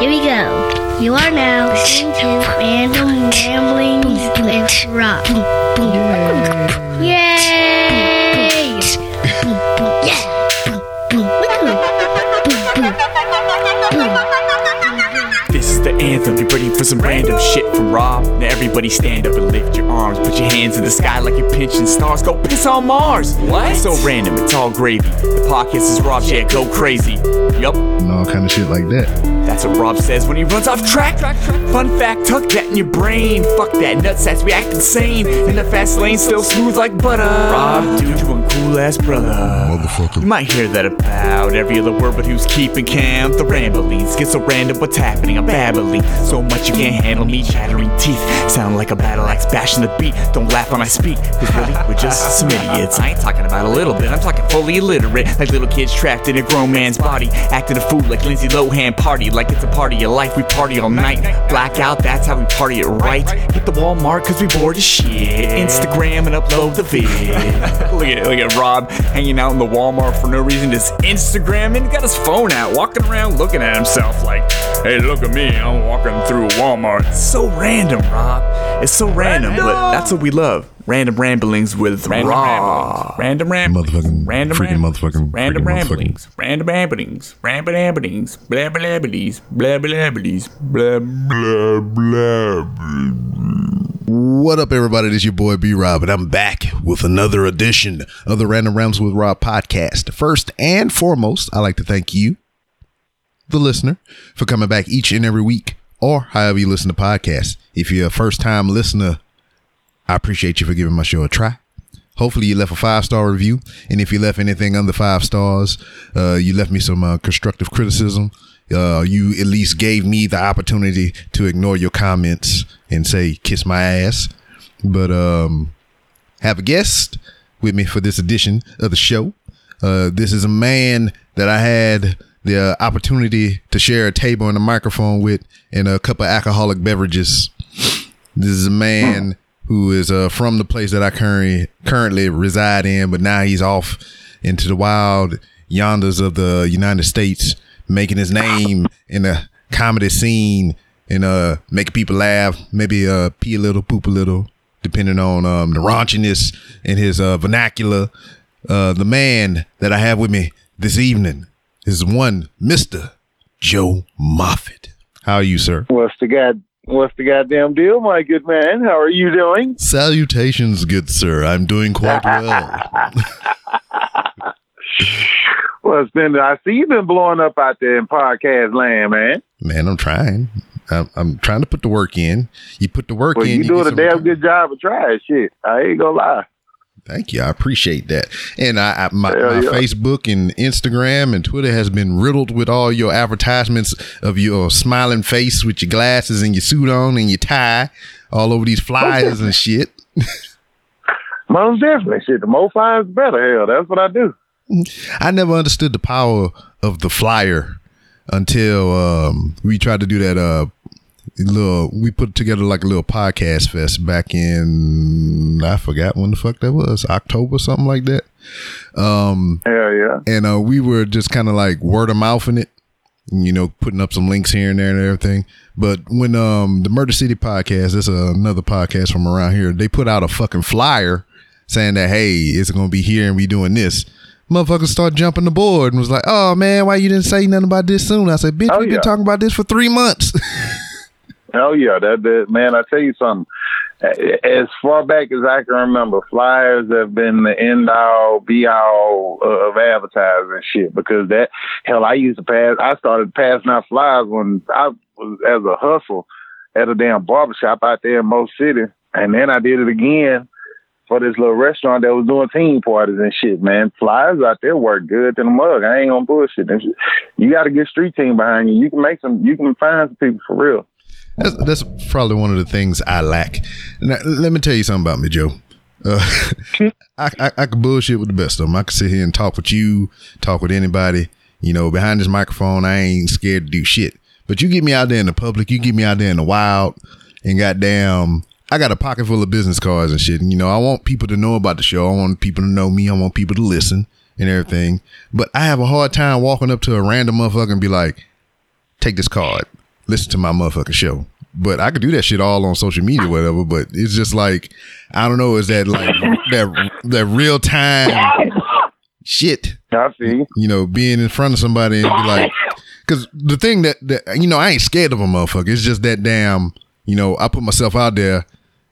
Here we go. You are now listening to Random Ramblings with Rob. Yay! This is the anthem. Get ready for some random shit from Rob. Now everybody stand up and lift your arms. Put your hands in the sky like you're pinching stars. Go piss on Mars. What? It's so random. It's all gravy. The podcast is Rob's. Yeah, go crazy. Yup. and all kind of shit like that. That's what Rob says when he runs off track. Fun fact, tuck that in your brain. Fuck that nutsacks, we act insane. In the fast lane, still smooth like butter. Rob, dude, you cool ass brother. You might hear that about every other word, but who's keeping count? The ramblings get so random, what's happening? I'm babbling so much you can't handle me. Chattering teeth sound like a battle axe bashing the beat. Don't laugh when I speak, cause really, we're just some idiots. I ain't talking about a little bit, I'm talking fully illiterate. Like little kids trapped in a grown man's body. Acting a fool like Lindsay Lohan party, like it's a party of life. We party all night. Blackout, that's how we party it right. Hit the Walmart cause we bored as shit. Instagram and upload the vid. look at look at Rob hanging out in the Walmart for no reason, just Instagramming. Got his phone out, walking around looking at himself like, hey, look at me, I'm walking through Walmart. It's so random, Rob. It's so random, but that's what we love. Random ramblings with Random Rob. Random ramblings. Motherfucking Random freaking ramblings. motherfucking Random freaking ramblings. Random ramblings. Random ramblings. Blah blah blabblies. Blah blah blabblies. Blah blah blah. What up, everybody? This is your boy B Rob, and I'm back with another edition of the Random Rounds with Rob podcast. First and foremost, I'd like to thank you, the listener, for coming back each and every week, or however you listen to podcasts. If you're a first time listener, I appreciate you for giving my show a try. Hopefully, you left a five star review, and if you left anything under five stars, uh, you left me some uh, constructive criticism. Uh, you at least gave me the opportunity to ignore your comments and say kiss my ass. But um, have a guest with me for this edition of the show. Uh, this is a man that I had the opportunity to share a table and a microphone with, and a cup of alcoholic beverages. This is a man who is uh, from the place that I currently currently reside in, but now he's off into the wild yonders of the United States, making his name in the comedy scene and uh making people laugh, maybe uh pee a little, poop a little, depending on um the raunchiness in his uh vernacular. Uh the man that I have with me this evening is one Mr. Joe Moffett. How are you, sir? What's the god? What's the goddamn deal, my good man? How are you doing? Salutations, good sir. I'm doing quite well. Well, it's been. I see you've been blowing up out there in podcast land, man. Man, I'm trying. I'm, I'm trying to put the work in. You put the work Well, in. you doing get a damn return. good job of trying shit. I ain't gonna lie. Thank you. I appreciate that. And I, I my, my yeah. Facebook and Instagram and Twitter has been riddled with all your advertisements of your smiling face with your glasses and your suit on and your tie all over these flyers and shit. Most definitely, shit. The more flyers, the better. Hell, that's what I do. I never understood the power of the flyer until um, we tried to do that uh little we put together like a little podcast fest back in I forgot when the fuck that was October something like that. Um Hell yeah. and uh we were just kind of like word of mouth in it you know putting up some links here and there and everything. But when um the Murder City podcast that's another podcast from around here they put out a fucking flyer saying that hey it's gonna be here and we doing this motherfuckers start jumping the board and was like oh man why you didn't say nothing about this soon I said bitch Oh, we've been talking about this for three months Oh yeah, that, that man. I tell you something. As far back as I can remember, flyers have been the end all, be all of advertising shit. Because that hell, I used to pass. I started passing out flyers when I was as a hustle at a damn barbershop out there in most City, and then I did it again for this little restaurant that was doing team parties and shit. Man, flyers out there work good to the mug. I ain't on bullshit. You got to get street team behind you. You can make some. You can find some people for real. That's, that's probably one of the things I lack. Now, let me tell you something about me, Joe. Uh, I, I I can bullshit with the best of them. I can sit here and talk with you, talk with anybody. You know, behind this microphone, I ain't scared to do shit. But you get me out there in the public, you get me out there in the wild, and goddamn, I got a pocket full of business cards and shit. And, you know, I want people to know about the show. I want people to know me. I want people to listen and everything. But I have a hard time walking up to a random motherfucker and be like, take this card. listen to my motherfucking show. But I could do that shit all on social media, whatever. But it's just like I don't know. Is that like that that real time shit? I see. You know, being in front of somebody and be like, because the thing that that you know, I ain't scared of a motherfucker. It's just that damn. You know, I put myself out there.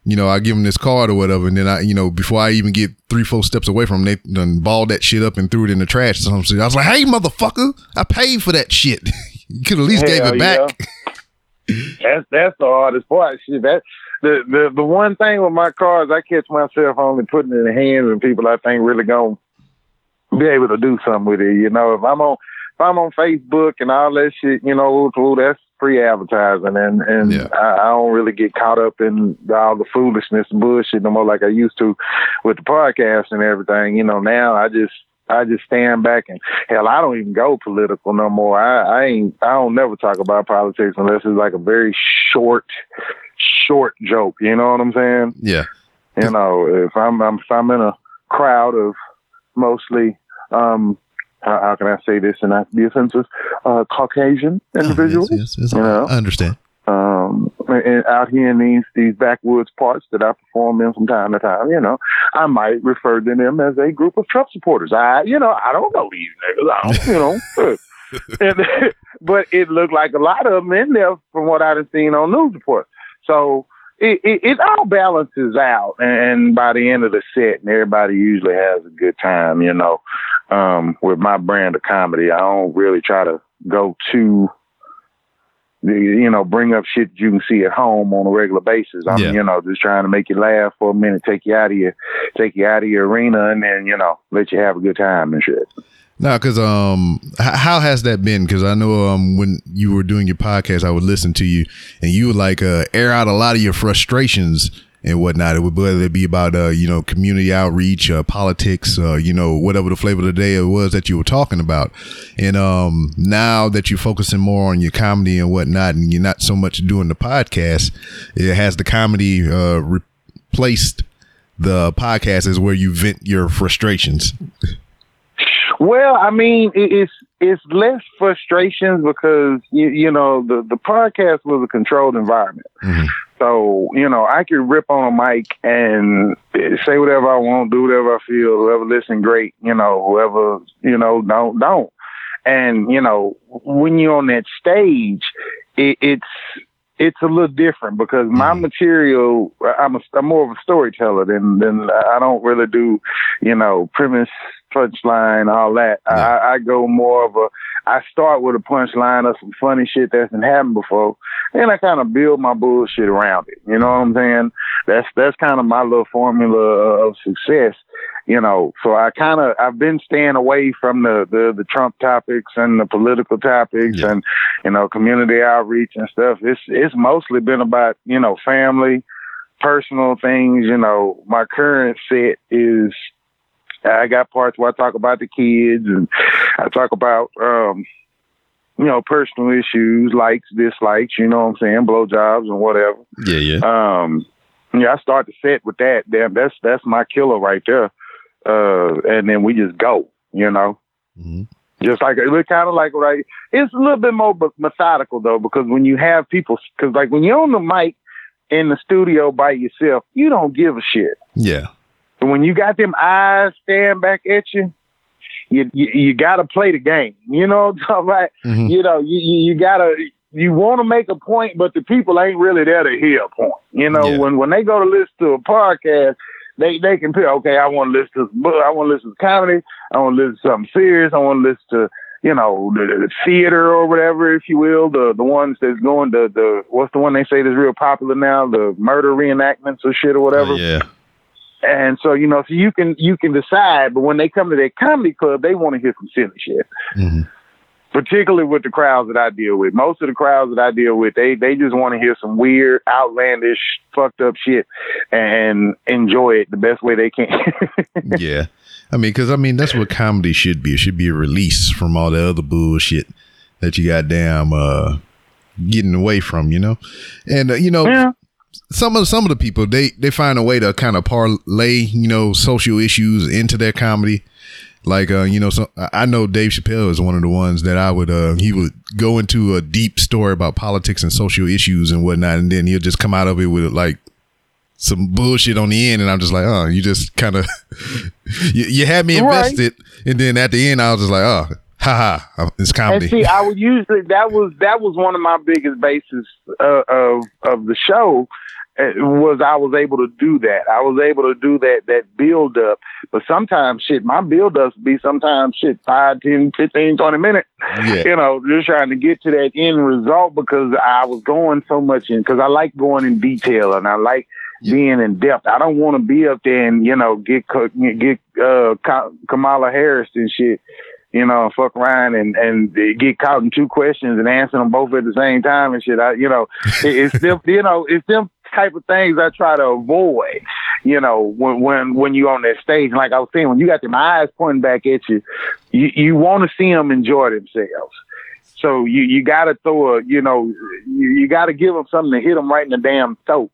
You know, I give them this card or whatever, and then I, you know, before I even get three, four steps away from them, they done balled that shit up and threw it in the trash or something. I was like, "Hey, motherfucker, I paid for that shit. you could at least gave Hell it back." That's that's the hardest part. Shit, that the the the one thing with my cars, I catch myself only putting it in the hands of people I think really gonna be able to do something with it. You know, if I'm on if I'm on Facebook and all that shit, you know, well, that's free advertising, and and Yeah. I, I don't really get caught up in all the foolishness and bullshit no more like I used to with the podcast and everything. You know, now I just I just stand back and hell, I don't even go political no more. I, I ain't I don't never talk about politics unless it's like a very short short joke. You know what I'm saying? Yeah, You know, if I'm, I'm if I'm in a crowd of mostly um how, how can I say this and not be offensive? Uh, Caucasian individuals. Oh, yes, yes, yes. You know? I understand. um, and out here in these these backwoods parts that I perform in from time to time, you know, I might refer to them as a group of Trump supporters. I, you know, I don't know these niggas, I don't, you know, and, but it looked like a lot of them in there from what I've seen on news reports. So it, it, it all balances out, and by the end of the set, and everybody usually has a good time, you know. Um, with my brand of comedy, I don't really try to go too the you know bring up shit you can see at home on a regular basis. I'm Yeah. you know just trying to make you laugh for a minute, take you out of your take you out of your arena, and then you know let you have a good time and shit. No, because um, h- how has that been? Because I know um, when you were doing your podcast, I would listen to you, and you would like uh, air out a lot of your frustrations and whatnot. It would whether it be about uh, you know community outreach, uh, politics, uh, you know whatever the flavor of the day it was that you were talking about. And um, now that you're focusing more on your comedy and whatnot, and you're not so much doing the podcast, it has the comedy uh, replaced the podcast as where you vent your frustrations. Well, I mean, it's it's less frustrations because you you know the the podcast was a controlled environment. Mhm. So, you know, I could rip on a mic and say whatever I want, do whatever I feel, whoever listen great, you know, whoever, you know, don't, don't. And, you know, when you're on that stage, it, it's, it's a little different because my mm-hmm. material, I'm a, I'm more of a storyteller than, than I don't really do, you know, premise, punchline, all that. I, I go more of a, I start with a punchline of some funny shit that's been happened before, and I kind of build my bullshit around it. You know what I'm saying? That's that's kind of my little formula of success. You know, so I kind of I've been staying away from the, the the Trump topics and the political topics Yeah. and you know community outreach and stuff. It's it's mostly been about you know family, personal things. You know, my current set is I got parts where I talk about the kids and I talk about um you know, personal issues, likes, dislikes, you know what I'm saying, blowjobs and whatever. Yeah, yeah. Um yeah, I start the set with that. Damn, that's that's my killer right there. Uh and then we just go, you know. Mhm. Just like it kind of like right. It's a little bit more methodical though, because when you have people, because like when you're on the mic in the studio by yourself, you don't give a shit. Yeah. And when you got them eyes staring back at you, you you, you got to play the game. You know what I'm talking about? Mhm. You know, you you, you got to you want to make a point, but the people ain't really there to hear a point. You know, Yeah. when when they go to listen to a podcast, they they can pick. Okay, I want to listen to book. I want to listen to comedy. I want to listen to something serious. I want to listen to you know the, the theater or whatever, if you will. The the ones that's going the the what's the one they say that's real popular now? The murder reenactments or shit or whatever. Oh, yeah. And so, you know, so you can you can decide, but when they come to their comedy club, they want to hear some silly shit. Mhm. Particularly with the crowds that I deal with. Most of the crowds that I deal with, they they just want to hear some weird, outlandish, fucked up shit and enjoy it the best way they can. yeah. I mean, because I mean, that's what comedy should be. It should be a release from all the other bullshit that you got damn uh, getting away from, you know. And uh, you know, yeah. Some of some of the people they they find a way to kind of parlay, you know, social issues into their comedy. Like uh, you know, so I know Dave Chappelle is one of the ones that I would uh he would go into a deep story about politics and social issues and whatnot, and then he'll just come out of it with like some bullshit on the end, and I'm just like, oh, you just kind of you, you had me invested, right. and then at the end, I was just like, oh, ha ha, it's comedy. And see, I would usually that was that was one of my biggest bases uh, of of the show uh, was I was able to do that. I was able to do that that build up. But sometimes shit, my build ups be sometimes shit five, ten, fifteen, twenty minutes. Yeah. You know, just trying to get to that end result because I was going so much in because I like going in detail and I like being in depth. I don't want to be up there and you know get get uh, Kamala Harris and shit. You know, fuck around and and get caught in two questions and answer them both at the same time and shit. I, you know, it, it's them. You know, it's them type of things I try to avoid. You know, when when when you on that stage, like I was saying, when you got them eyes pointing back at you, you you want to see them enjoy themselves. So you you got to throw a, you know, you, you got to give them something to hit them right in the damn throat.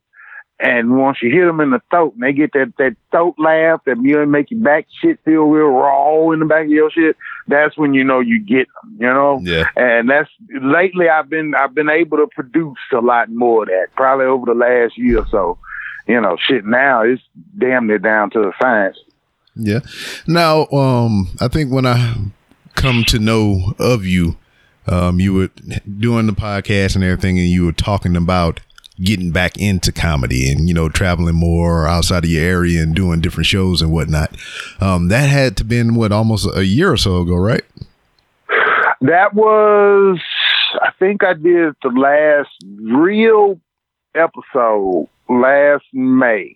And once you hit them in the throat and they get that, that throat laugh that you make your back shit feel real raw in the back of your shit, that's when you know you get them, you know? Yeah. And that's lately I've been, I've been able to produce a lot more of that probably over the last year or so. You know, shit now it's damn near down to the science. Yeah. Now, um, I think when I come to know of you, um, you were doing the podcast and everything, and you were talking about getting back into comedy and you know traveling more outside of your area and doing different shows and whatnot. Um, that had to been what almost a year or so ago, right? That was, I think I did the last real episode last May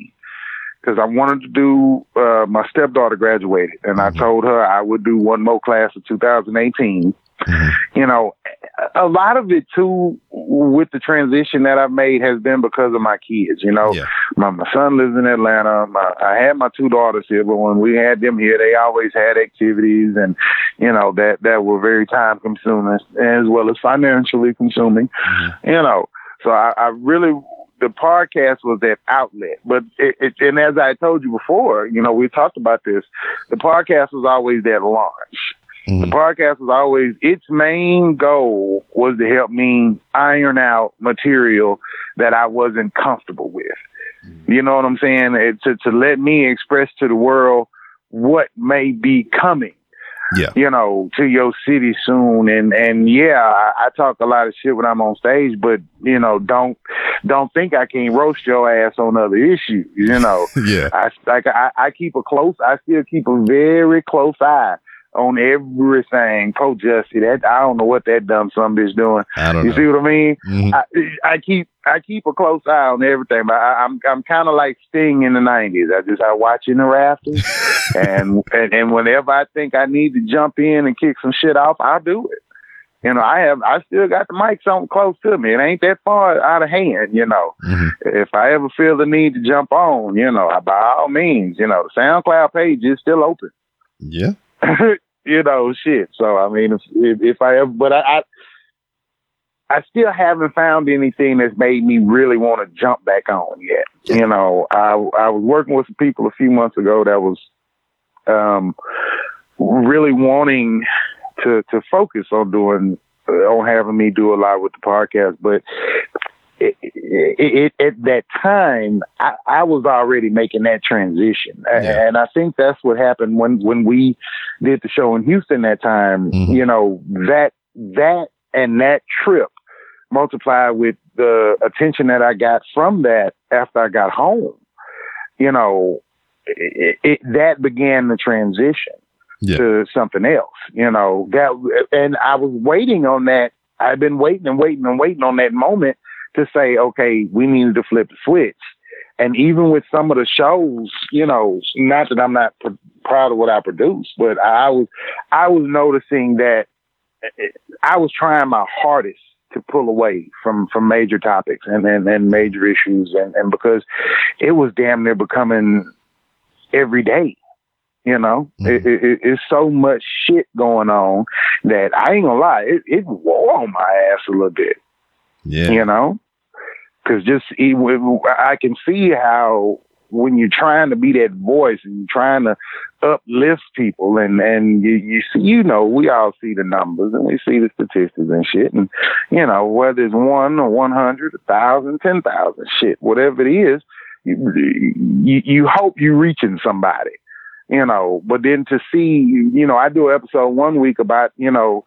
because I wanted to do. Uh, my stepdaughter graduated, and mm-hmm. I told her I would do one more class in 2018. Mm-hmm. You know, a lot of it too with the transition that I've made has been because of my kids. You know, yeah. my, my son lives in Atlanta. My, I had my two daughters here, but when we had them here, they always had activities and, you know, that, that were very time consuming as well as financially consuming, mm-hmm. you know. So I, I really, the podcast was that outlet. But it, it, and as I told you before, you know, we talked about this. The podcast was always that launch. Mm-hmm. The podcast was always its main goal was to help me iron out material that I wasn't comfortable with. Mm-hmm. You know what I'm saying? It, to to let me express to the world what may be coming. Yeah. You know, to your city soon. And and yeah, I, I talk a lot of shit when I'm on stage, but you know, don't don't think I can roast your ass on other issues. You know. yeah. I like I, I keep a close I still keep a very close eye on everything. Pro Jussie, that I don't know what that dumb son bitch doing. I don't you know. see what I mean? Mm-hmm. I, I keep I keep a close eye on everything, but I, am I'm, I'm kind of like Sting in the '90s. I just I watch in the rafters, and, and and whenever I think I need to jump in and kick some shit off, I'll do it. You know, I have I still got the mic something close to me. It ain't that far out of hand. You know, mm-hmm. if I ever feel the need to jump on, you know, by all means, you know, the SoundCloud page is still open. Yeah. you know, shit. So I mean, if if, if I ever, but I, I, I still haven't found anything that's made me really want to jump back on yet. You know, I I was working with some people a few months ago that was, um, really wanting to to focus on doing on having me do a lot with the podcast, but it, it, it, at that time, I, I, was already making that transition, yeah. and I think that's what happened when when we did the show in Houston that time. Mm-hmm. You know that that and that trip multiplied with the attention that I got from that after I got home. You know, it, that began the transition yeah. to something else. You know that, and I was waiting on that. I've been waiting and waiting and waiting on that moment to say, okay, we needed to flip the switch. And even with some of the shows, you know, not that I'm not pr- proud of what I produced, but I was, I was noticing that I was trying my hardest to pull away from, from major topics and, and, and major issues. And, and because it was damn near becoming every day. You know, mm-hmm. it, it, it's so much shit going on that I ain't gonna lie, it, it wore on my ass a little bit. Yeah. You know, because just I can see how when you're trying to be that voice and you're trying to uplift people and and you you see you know we all see the numbers and we see the statistics and shit and you know whether it's one or one hundred, a thousand, ten thousand, shit, whatever it is, you you, you hope you're reaching somebody, you know. But then to see, you know, I do an episode one week about you know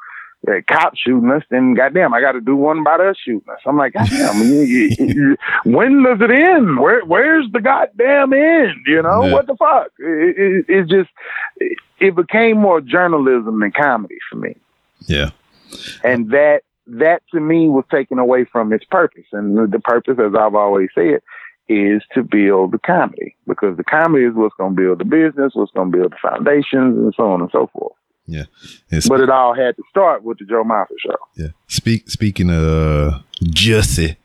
uh, cops shooting us, then goddamn, I got to do one about us shooting us. I'm like, goddamn, you, you, you, when does it end? Where, where's the goddamn end? You know, Yeah. what the fuck? It, it, it just, it, it became more journalism than comedy for me. Yeah. And that, that to me was taken away from its purpose. And the- the purpose, as I've always said, is to build the comedy because the comedy is what's going to build the business, what's going to build the foundations, and so on and so forth. Yeah. And But it all had to start with the Joe Mafia show. Yeah. Speak speaking of Jussie,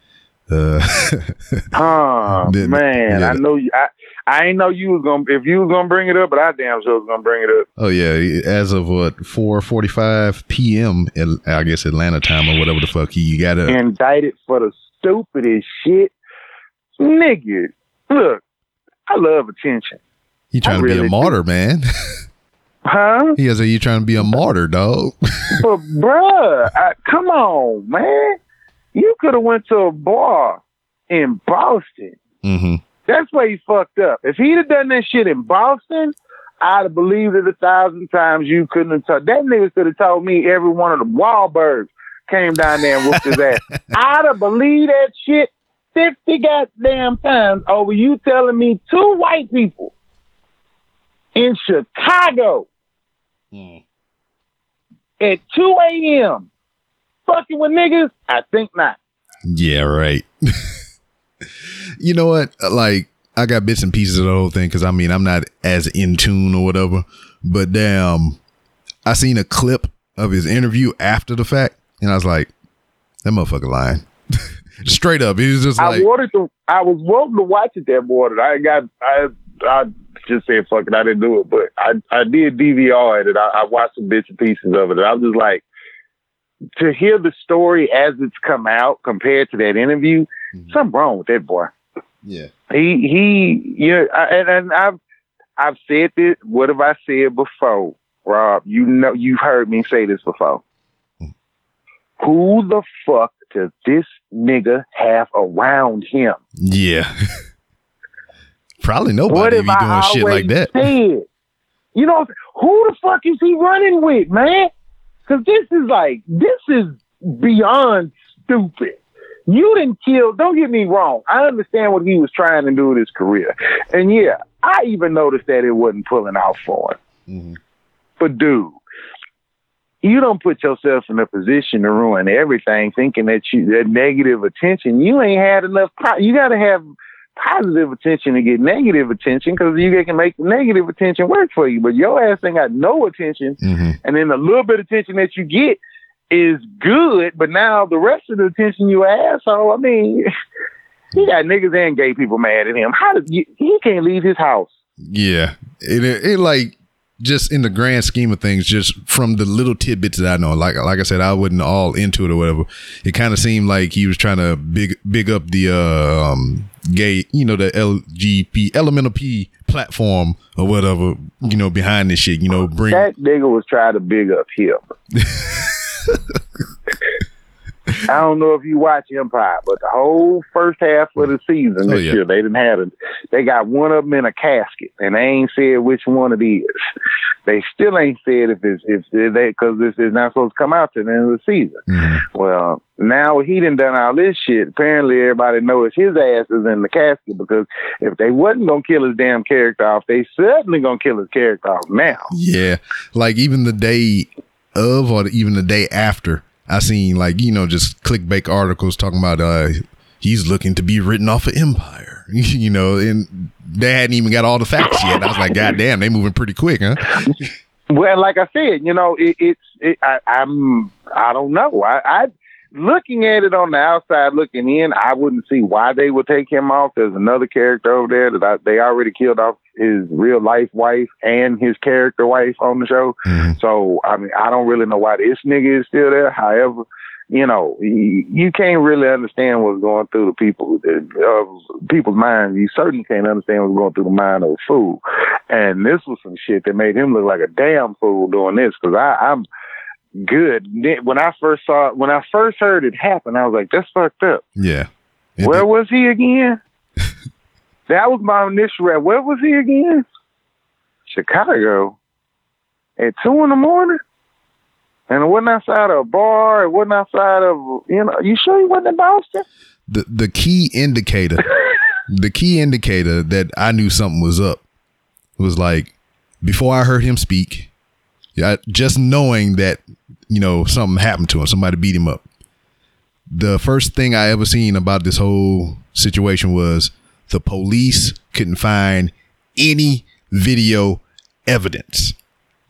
uh, Oh man, yeah. I know you. I I ain't know you was gonna if you was gonna bring it up, but I damn sure was gonna bring it up. oh yeah, as of what four forty five p.m. I guess Atlanta time or whatever the fuck he got a Indicted for the stupidest shit, nigga. Look, I love attention, he trying I to be really a do. martyr, man. huh? he has Are you trying to be a martyr, dog. but bruh, I, come on, man. You could have went to a bar in Boston. mm-hmm. That's where he fucked up. If he'd have done that shit in Boston, I'd have believed it a thousand times. You couldn't have told that nigga could have told me every one of the Wahlbergs came down there and whooped his ass. I'd have believed that shit fifty goddamn times over you telling me two white people in Chicago Mm. at two a.m. fucking with niggas. I think not. Yeah, right. you know what? Uh, like, I got bits and pieces of the whole thing because I mean, I'm not as in tune or whatever. But damn, I seen a clip of his interview after the fact, and I was like, that motherfucker lying. Straight up, he was just I like, wanted to. I was wanting to watch it that morning. I got. I. I just said fuck it. I didn't do it, but I. I did DVR it. And I, I watched some bits and pieces of it. And I was just like, to hear the story as it's come out compared to that interview, Mhm. something wrong with that boy. yeah, He. He. Yeah. I, and, and I've. I've said this. What have I said before, Rob? You know. You've heard me say this before. Who the fuck does this nigga have around him? yeah. Probably What nobody if be I doing shit like that. said? You know, who the fuck is he running with, man? Because this is like, this is beyond stupid. You didn't kill, don't get me wrong. I understand what he was trying to do with his career. And yeah, I even noticed that it wasn't pulling out for him. Mhm. But dude, you don't put yourself in a position to ruin everything thinking that you, that negative attention, you ain't had enough, po- you got to have positive attention to get negative attention because you can make negative attention work for you. But your ass ain't got no attention, Mhm. and then the little bit of attention that you get is good. But now the rest of the attention you asshole. I mean, he got niggas and gay people mad at him. How did you, he can't leave his house? Yeah, it, it, it like just in the grand scheme of things, just from the little tidbits that I know, like like I said, I wasn't all into it or whatever. It kind of seemed like he was trying to big big up the uh, um, gay, you know, the LGP Elemental P platform or whatever, you know, behind this shit. You know, bring That nigga was trying to big up him. I don't know if you watch Empire, but the whole first half of the season Oh, this yeah. year, they didn't have it. They got one of them in a casket, and they ain't said which one it is. They still ain't said if it's if they because this is not supposed to come out to the end of the season. Mhm. Well, now he done done all this shit. Apparently, everybody knows his ass is in the casket because if they wasn't gonna kill his damn character off, they certainly gonna kill his character off now. Yeah, like even the day of, or even the day after, I seen like you know just clickbait articles talking about uh he's looking to be written off of Empire, you know, and they hadn't even got all the facts yet. I was like, God damn, they moving pretty quick, huh? Well, like I said, you know, it, it's it, I, I'm I don't know. I, I looking at it on the outside, looking in, I wouldn't see why they would take him off. There's another character over there that I, they already killed off his real life wife and his character wife on the show. Mhm. So I mean, I don't really know why this nigga is still there. However, you know, you, can't really understand what's going through the people, uh, people's minds. You certainly can't understand what's going through the mind of a fool. And this was some shit that made him look like a damn fool doing this. Cause I, I'm good. When I first saw it, when I first heard it happen, I was like, that's fucked up. Yeah. It Where did- was he again? that was my initial reaction. Where was he again? Chicago. At two in the morning? And it wasn't outside of a bar. It wasn't outside of, you know, you sure he wasn't in Boston? the the key indicator the key indicator that I knew something was up was like before I heard him speak, yeah, just knowing that you know something happened to him, somebody beat him up. The first thing I ever seen about this whole situation was the police couldn't find any video evidence.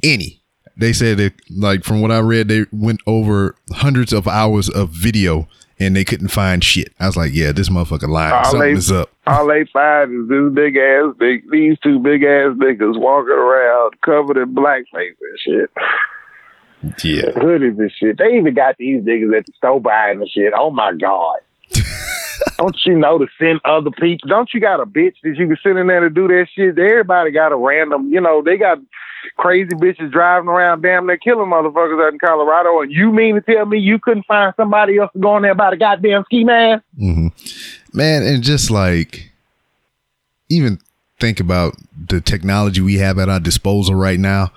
Any. They said that like from what I read, they went over hundreds of hours of video and they couldn't find shit. I was like, yeah, this motherfucker lying. All Something they- is up. All they find is this big ass, big, these two big ass niggas walking around covered in blackface and shit. Yeah. hoodies and shit. They even got these niggas at the store buying and shit. Oh my god. Don't you know to send other people? Don't you got a bitch that you can send in there to do that shit? Everybody got a random, you know, they got crazy bitches driving around damn near killing motherfuckers out in Colorado. And you mean to tell me you couldn't find somebody else to go in there by the goddamn ski man? hmm Man, and just like even think about the technology we have at our disposal right now.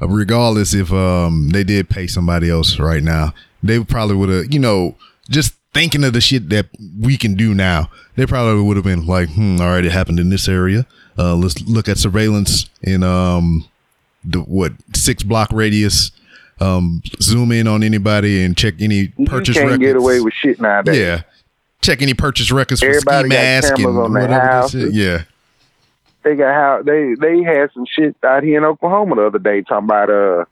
uh, Regardless if um they did pay somebody else right now, they probably would have, you know, just thinking of the shit that we can do now. They probably would have been like, hmm, all right, it happened in this area. Uh, let's look at surveillance in um the what six block radius. Um, zoom in on anybody and check any purchase you can't records. get away with shit nowadays. Yeah. Check any purchase records for Everybody ski mask and cameras on their whatever they houses. said. Yeah. they got how they they had some shit out here in Oklahoma the other day talking about uh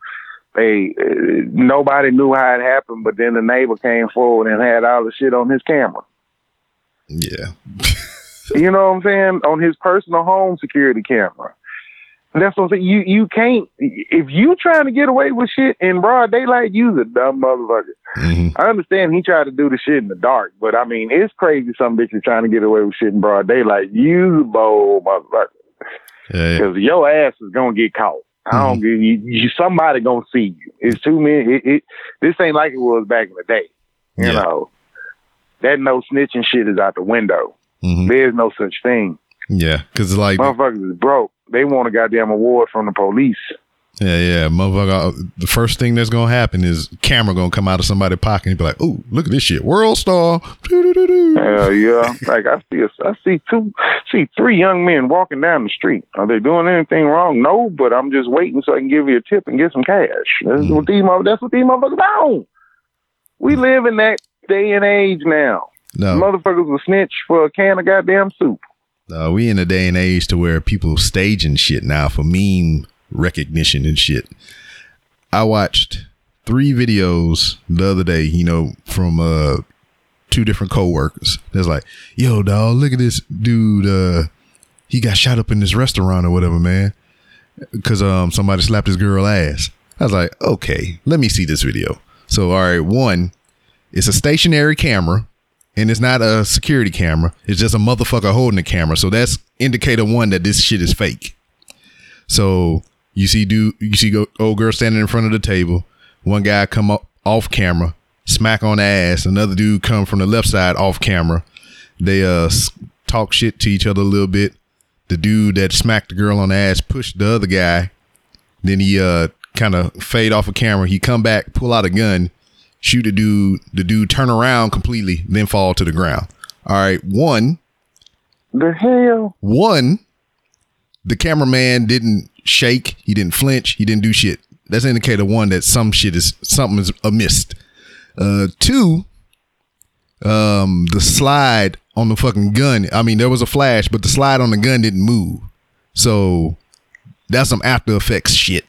they uh, nobody knew how it happened, but then the neighbor came forward and had all the shit on his camera. Yeah. You know what I'm saying? On his personal home security camera. That's what I'm saying. You you can't if you trying to get away with shit in broad daylight, you's a dumb motherfucker. hmm I understand he tried to do the shit in the dark, but I mean it's crazy some bitches trying to get away with shit in broad daylight. You a bold motherfucker. Yeah. yeah. because your ass is gonna get caught. I don't get you, you. Somebody gonna see you. It's too many. It, it, this ain't like it was back in the day. You Yeah. know, that no snitching shit is out the window. hmm There's no such thing. Yeah. Cause like, Motherfuckers is broke. They want a goddamn award from the police. yeah, yeah. Motherfucker, uh, the first thing that's going to happen is camera going to come out of somebody's pocket and be like, oh, look at this shit. World star. Doo-doo-doo-doo. Yeah! like I see, a, I see two, see three young men walking down the street. Are they doing anything wrong? No, but I'm just waiting so I can give you a tip and get some cash. That's what these mother. That's what these motherfuckers on. We live in that day and age now. No, Motherfuckers will snitch for a can of goddamn soup. Uh, we in a day and age to where people staging shit now for meme recognition and shit. I watched three videos the other day, you know, from uh two different coworkers. There's like, yo, dog, look at this dude. Uh, he got shot up in this restaurant or whatever, man, because um somebody slapped his girl ass. I was like, okay, let me see this video. So, all right, one, it's a stationary camera and it's not a security camera. It's just a motherfucker holding the camera. So that's indicator one that this shit is fake. So you see, dude, you see, old girl standing in front of the table. One guy come up off camera, smack on the ass. Another dude come from the left side off camera. They uh talk shit to each other a little bit. The dude that smacked the girl on the ass pushed the other guy. Then he uh kind of fade off of camera. He come back, pull out a gun, shoot a dude. The dude turn around completely, then fall to the ground. All right, one, The hell? one, the cameraman didn't shake, he didn't flinch, he didn't do shit. That's indicator one that some shit is something is amiss. Uh, two, um, the slide on the fucking gun. I mean, there was a flash, but the slide on the gun didn't move. So that's some after effects shit.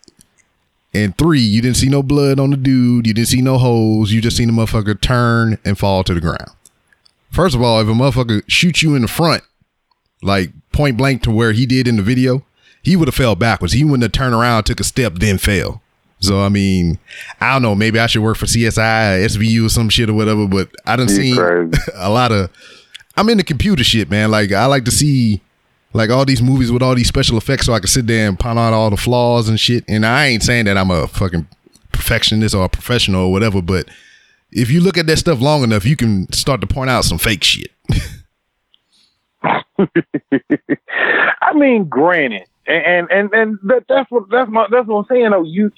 And three, you didn't see no blood on the dude. You didn't see no holes. You just seen the motherfucker turn and fall to the ground. First of all, if a motherfucker shoots you in the front, like point blank to where he did in the video, he would have fell backwards. He wouldn't have turned around, took a step, then fell. So I mean, I don't know. Maybe I should work for CSI, SVU, or some shit or whatever. But I You seen a lot of. I'm into computer shit, man. Like I like to see like all these movies with all these special effects, so I can sit there and point out all the flaws and shit. And I ain't saying that I'm a fucking perfectionist or a professional or whatever, but if you look at that stuff long enough, you can start to point out some fake shit. I mean, granted, and and and that, that's what that's my that's what I'm saying. Though you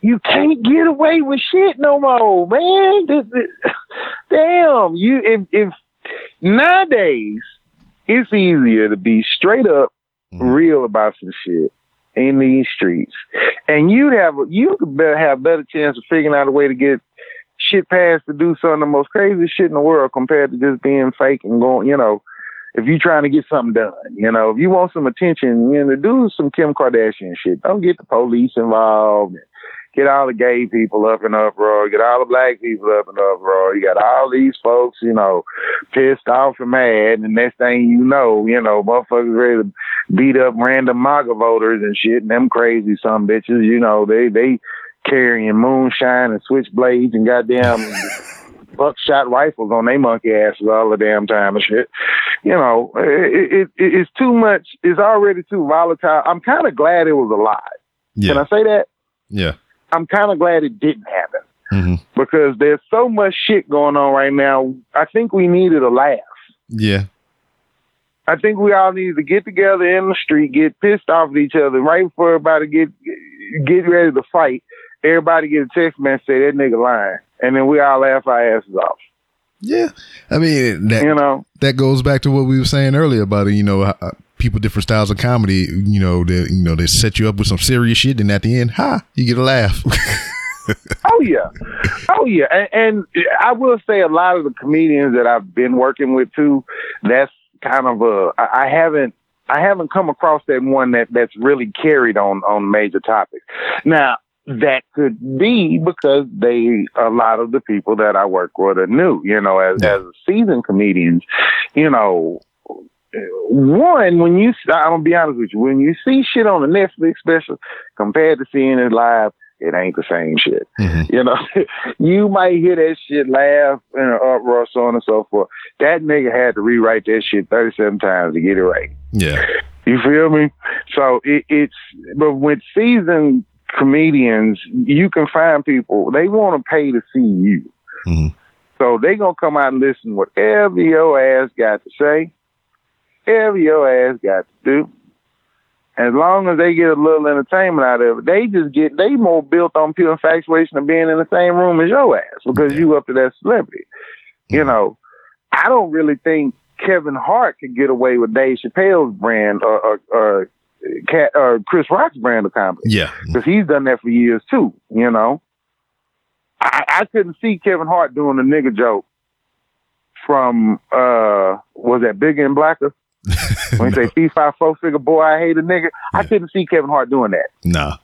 you can't get away with shit no more, man. This, this, damn, you if if nowadays it's easier to be straight up mm-hmm. real about some shit in these streets, and you have you could better have better chance of figuring out a way to get shit passed to do some of the most crazy shit in the world compared to just being fake and going, you know if you're trying to get something done, you know, if you want some attention, you know, do some Kim Kardashian shit. Don't get the police involved. Get all the gay people up in uproar. Get all the black people up in uproar. You got all these folks, you know, pissed off and mad. And next thing you know, you know, motherfuckers ready to beat up random MAGA voters and shit. And them crazy some bitches, you know, they they carrying moonshine and switchblades and goddamn buckshot rifles on their monkey asses all the damn time and shit. You know, it, it, it it's too much. It's already too volatile. I'm kind of glad it was a lie. Yeah, Can I say that? yeah, I'm kind of glad it didn't happen hmm because there's so much shit going on right now. I think we needed a laugh. yeah, I think we all needed to get together in the street, get pissed off at each other right before everybody get get ready to fight. Everybody get a text message say that nigga lying, and then we all laugh our asses off. yeah. I mean, that You know, that goes back to what we were saying earlier about it. You know, people different styles of comedy. You know, they you know they set you up with some serious shit, and at the end, ha, you get a laugh. Oh yeah, oh yeah, and, and I will say a lot of the comedians that I've been working with too. That's kind of a I haven't I haven't come across that one that that's really carried on on major topics. Now that could be because they a lot of the people that I work with are new. You know, as as seasoned comedians, you know. One, when you, I'm gonna be honest with you, when you see shit on a Netflix special compared to seeing it live, it ain't the same shit. Mhm. You know, you might hear that shit laugh in an uproar, so on and so forth. That nigga had to rewrite that shit 37 times to get it right. Yeah, You feel me? So it, it's, but with seasoned comedians, you can find people, they want to pay to see you. Mhm. So they going to come out and listen whatever your ass got to say, whatever your ass got to do. As long as they get a little entertainment out of it, they just get, they more built on pure infatuation of being in the same room as your ass because you up to that celebrity. You know, I don't really think Kevin Hart could get away with Dave Chappelle's brand or, or, or, Katt, or Chris Rock's brand of comedy yeah, because he's done that for years too. You know, I, I couldn't see Kevin Hart doing a nigga joke from uh was that Bigger and Blacker when he say fee five four figure boy I hate a nigga. I couldn't see Kevin Hart doing that. nah.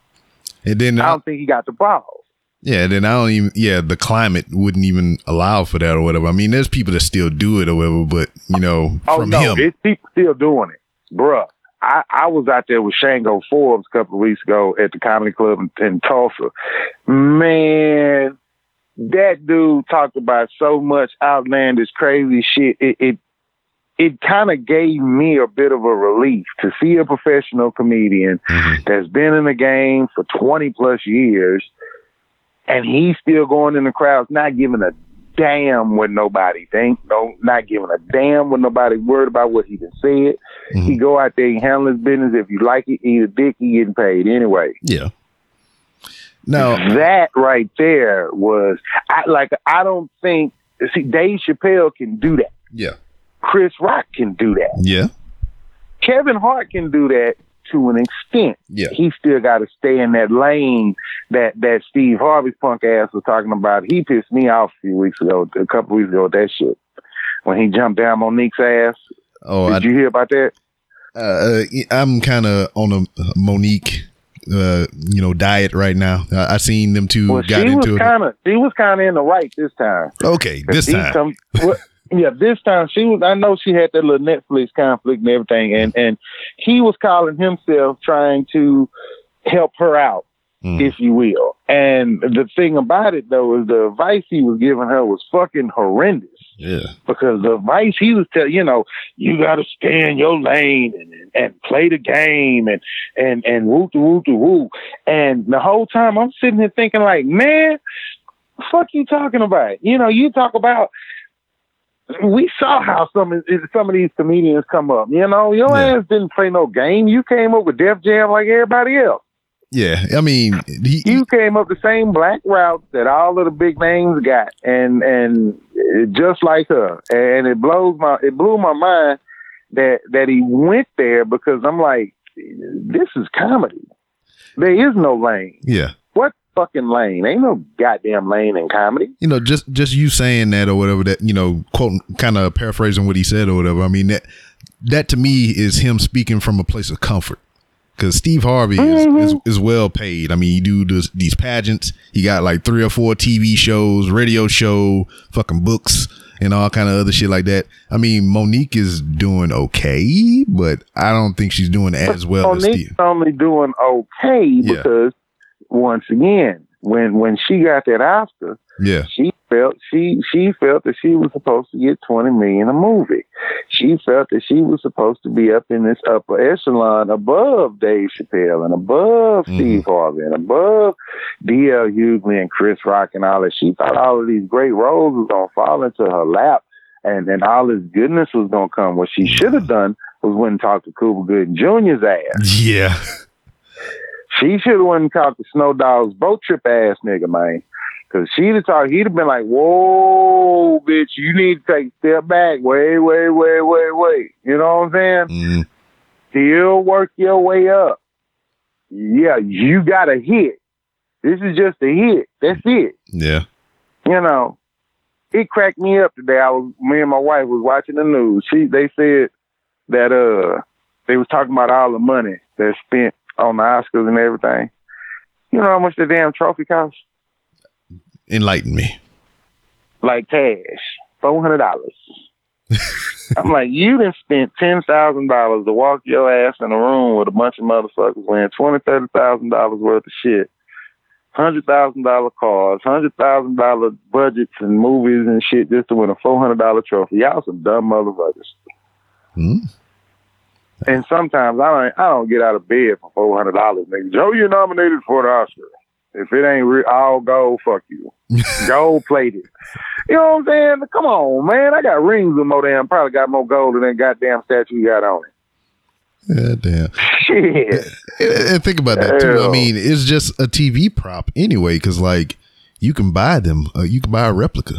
And then I don't think he got the balls. Yeah, then I don't even. Yeah, the climate wouldn't even allow for that or whatever. I mean, there's people that still do it or whatever, but you know, Oh from no, him, it's people still doing it, bruh. I, I was out there with Shango Forbes a couple of weeks ago at the comedy club in, in Tulsa. Man, that dude talked about so much outlandish, crazy shit. It it, it kind of gave me a bit of a relief to see a professional comedian Mhm. that's been in the game for twenty plus years, and he's still going in the crowds, not giving a damn what nobody think, no, not giving a damn what nobody worried about what he done said. He Mhm. go out there and handle his business. If you like it, eat a dick, he getting paid anyway. yeah. Now, That right there was I like I don't think see Dave Chappelle can do that. yeah, Chris Rock can do that. yeah, Kevin Hart can do that to an extent. yeah, He still got to stay in that lane that that Steve Harvey's punk ass was talking about. He pissed me off a few weeks ago, a couple weeks ago with that shit when he jumped down Mo'Nique's ass. Oh, I, Did you hear about that? uh, I'm kind of on a Mo'Nique, uh, you know, diet right now. I, I seen them two Well, got she was into it. kind of she was kind of in the right this time. Okay, this time. come- well, yeah, this time she was. I know she had that little Netflix conflict and everything, and and he was calling himself trying to help her out mm. if you will. And the thing about it though is the advice he was giving her was fucking horrendous Yeah. because the advice he was telling, you know, you got to stay in your lane and, and play the game and and and woo to woo to woo. And the whole time I'm sitting here thinking, like, man, fuck you talking about? You know, you talk about. We saw how some of some of these comedians come up. You know, your Yeah. ass didn't play no game. You came up with Def Jam like everybody else. Yeah. I mean, he, You came up the same black route that all of the big names got, and and just like her. And it blows my it blew my mind that that he went there because I'm like, this is comedy. There is no lane. yeah. Fucking lane? Ain't no goddamn lane in comedy. you know, just just you saying that or whatever that you know, quote, kind of paraphrasing what he said or whatever. I mean that that to me is him speaking from a place of comfort. Because Steve Harvey is, mm-hmm. is is well paid. I mean, he do this, these pageants. He got like three or four TV shows, radio show, fucking books, and all kind of other shit like that. I mean, Mo'Nique is doing okay, but I don't think she's doing as well as Mo'Nique's Steve. only doing okay Yeah. Once again, when when she got that Oscar, Yeah, she felt she she felt that she was supposed to get twenty million a movie. She felt that she was supposed to be up in this upper echelon above Dave Chappelle and above Mhm. Steve Harvey and above D.L. Hughley and Chris Rock and all that. She thought all of these great roles was gonna fall into her lap and, and all this goodness was gonna come. What she should have done was went and talked to Cuba Gooding Jr.'s ass. yeah, She should have went and talked to Snow Dogs boat trip ass nigga, man. Cause she'd have talked, he'd have been like, whoa, bitch, you need to take a step back. Wait, wait, wait, wait, wait. You know what I'm saying? mm, Still work your way up. Yeah, you got a hit. This is just a hit. That's it. yeah, You know, it cracked me up today. I was, me and my wife was watching the news. She, they said that, uh, they was talking about all the money that's spent on the Oscars and everything. You know how much the damn trophy costs? enlighten me. like cash, four hundred dollars. I'm like, you done spent ten thousand dollars to walk your ass in a room with a bunch of motherfuckers wearing twenty, thirty thousand dollars worth of shit, hundred thousand dollar cars, hundred thousand dollar budgets and movies and shit just to win a four hundred dollar trophy. Y'all some dumb motherfuckers. Hmm? And sometimes I don't, I don't get out of bed for four hundred dollars. Nigga, Joe, you're nominated for an Oscar. If it ain't re- all gold, fuck you. gold plated. You know what I'm saying? Come on, man. I got rings with more damn. Probably got more gold than that goddamn statue you got on it. Yeah, damn. Shit. And, and think about that too. I mean, it's just a TV prop anyway, because like you can buy them. Uh, you can buy a replica.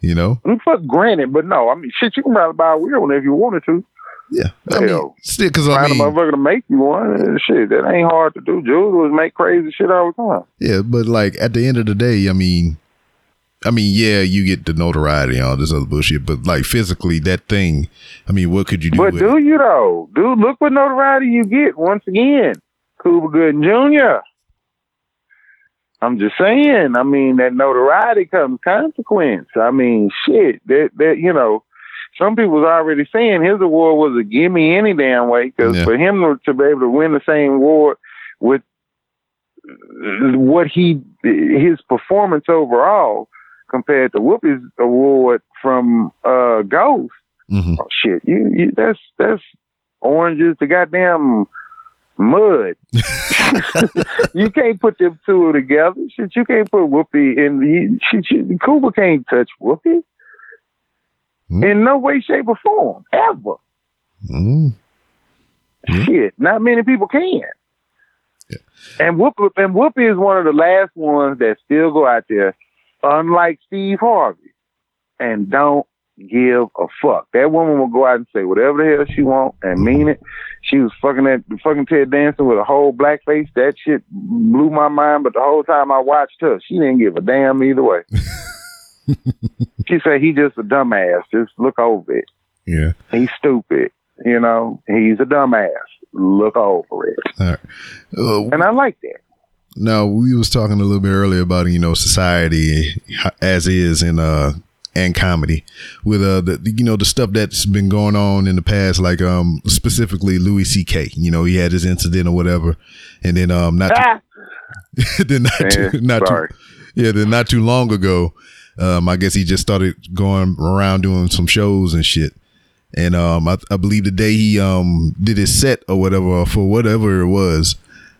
You know? Fuck granted, but no. I mean, shit. You can probably buy a real one if you wanted to. Yeah. I mean, Hell. still, because I Find a mean, motherfucker to make you one. Shit, that ain't hard to do. Jules was make crazy shit all the time. yeah, but like at the end of the day, I mean, I mean, yeah, you get the notoriety and all this other bullshit, but like physically, that thing. I mean, what could you do? But do it? you though? Dude, look what notoriety you get once again. Cuba Gooding Jr. I'm just saying. I mean, that notoriety comes consequence. I mean, shit. That that you know, some people was already saying his award was a gimme any damn way because Yeah. for him to, be able to win the same award with what he his performance overall compared to Whoopi's award from uh Ghost Mhm. oh, shit, you, you that's that's oranges to goddamn mud. you can't put them two together. Shit, you can't put Whoopi in the shit. You, Cuba can't touch Whoopi Hmm. in no way, shape, or form ever. Mm. Yeah. Shit, not many people can. Yeah. And Whoopi and Whoopi is one of the last ones that still go out there, unlike Steve Harvey, and don't give a fuck. That woman will go out and say whatever the hell she want and mean it. She was fucking that fucking Ted Danson with a whole black face. That shit blew my mind. But the whole time I watched her, she didn't give a damn either way. she said he just a dumbass. Just look over it. Yeah. He's stupid. You know, he's a dumbass. Look over it. All right. Uh, And I like that. Now we was talking a little bit earlier about you know society as is and uh and comedy with uh the you know the stuff that's been going on in the past like um specifically Louis C.K. You know he had his incident or whatever, and then um not Ah, then not Man, too, not sorry. too, yeah, then not too long ago, um, I guess he just started going around doing some shows and shit. And um, I, I believe the day he um did his set or whatever for whatever it was,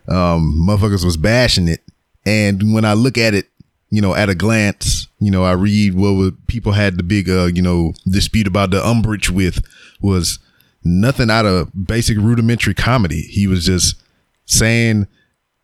um, motherfuckers was bashing it. And when I look at it, you know, at a glance, you know, I read what was, people had the big, uh, you know, dispute about the umbrage with was nothing out of basic rudimentary comedy. He was just saying,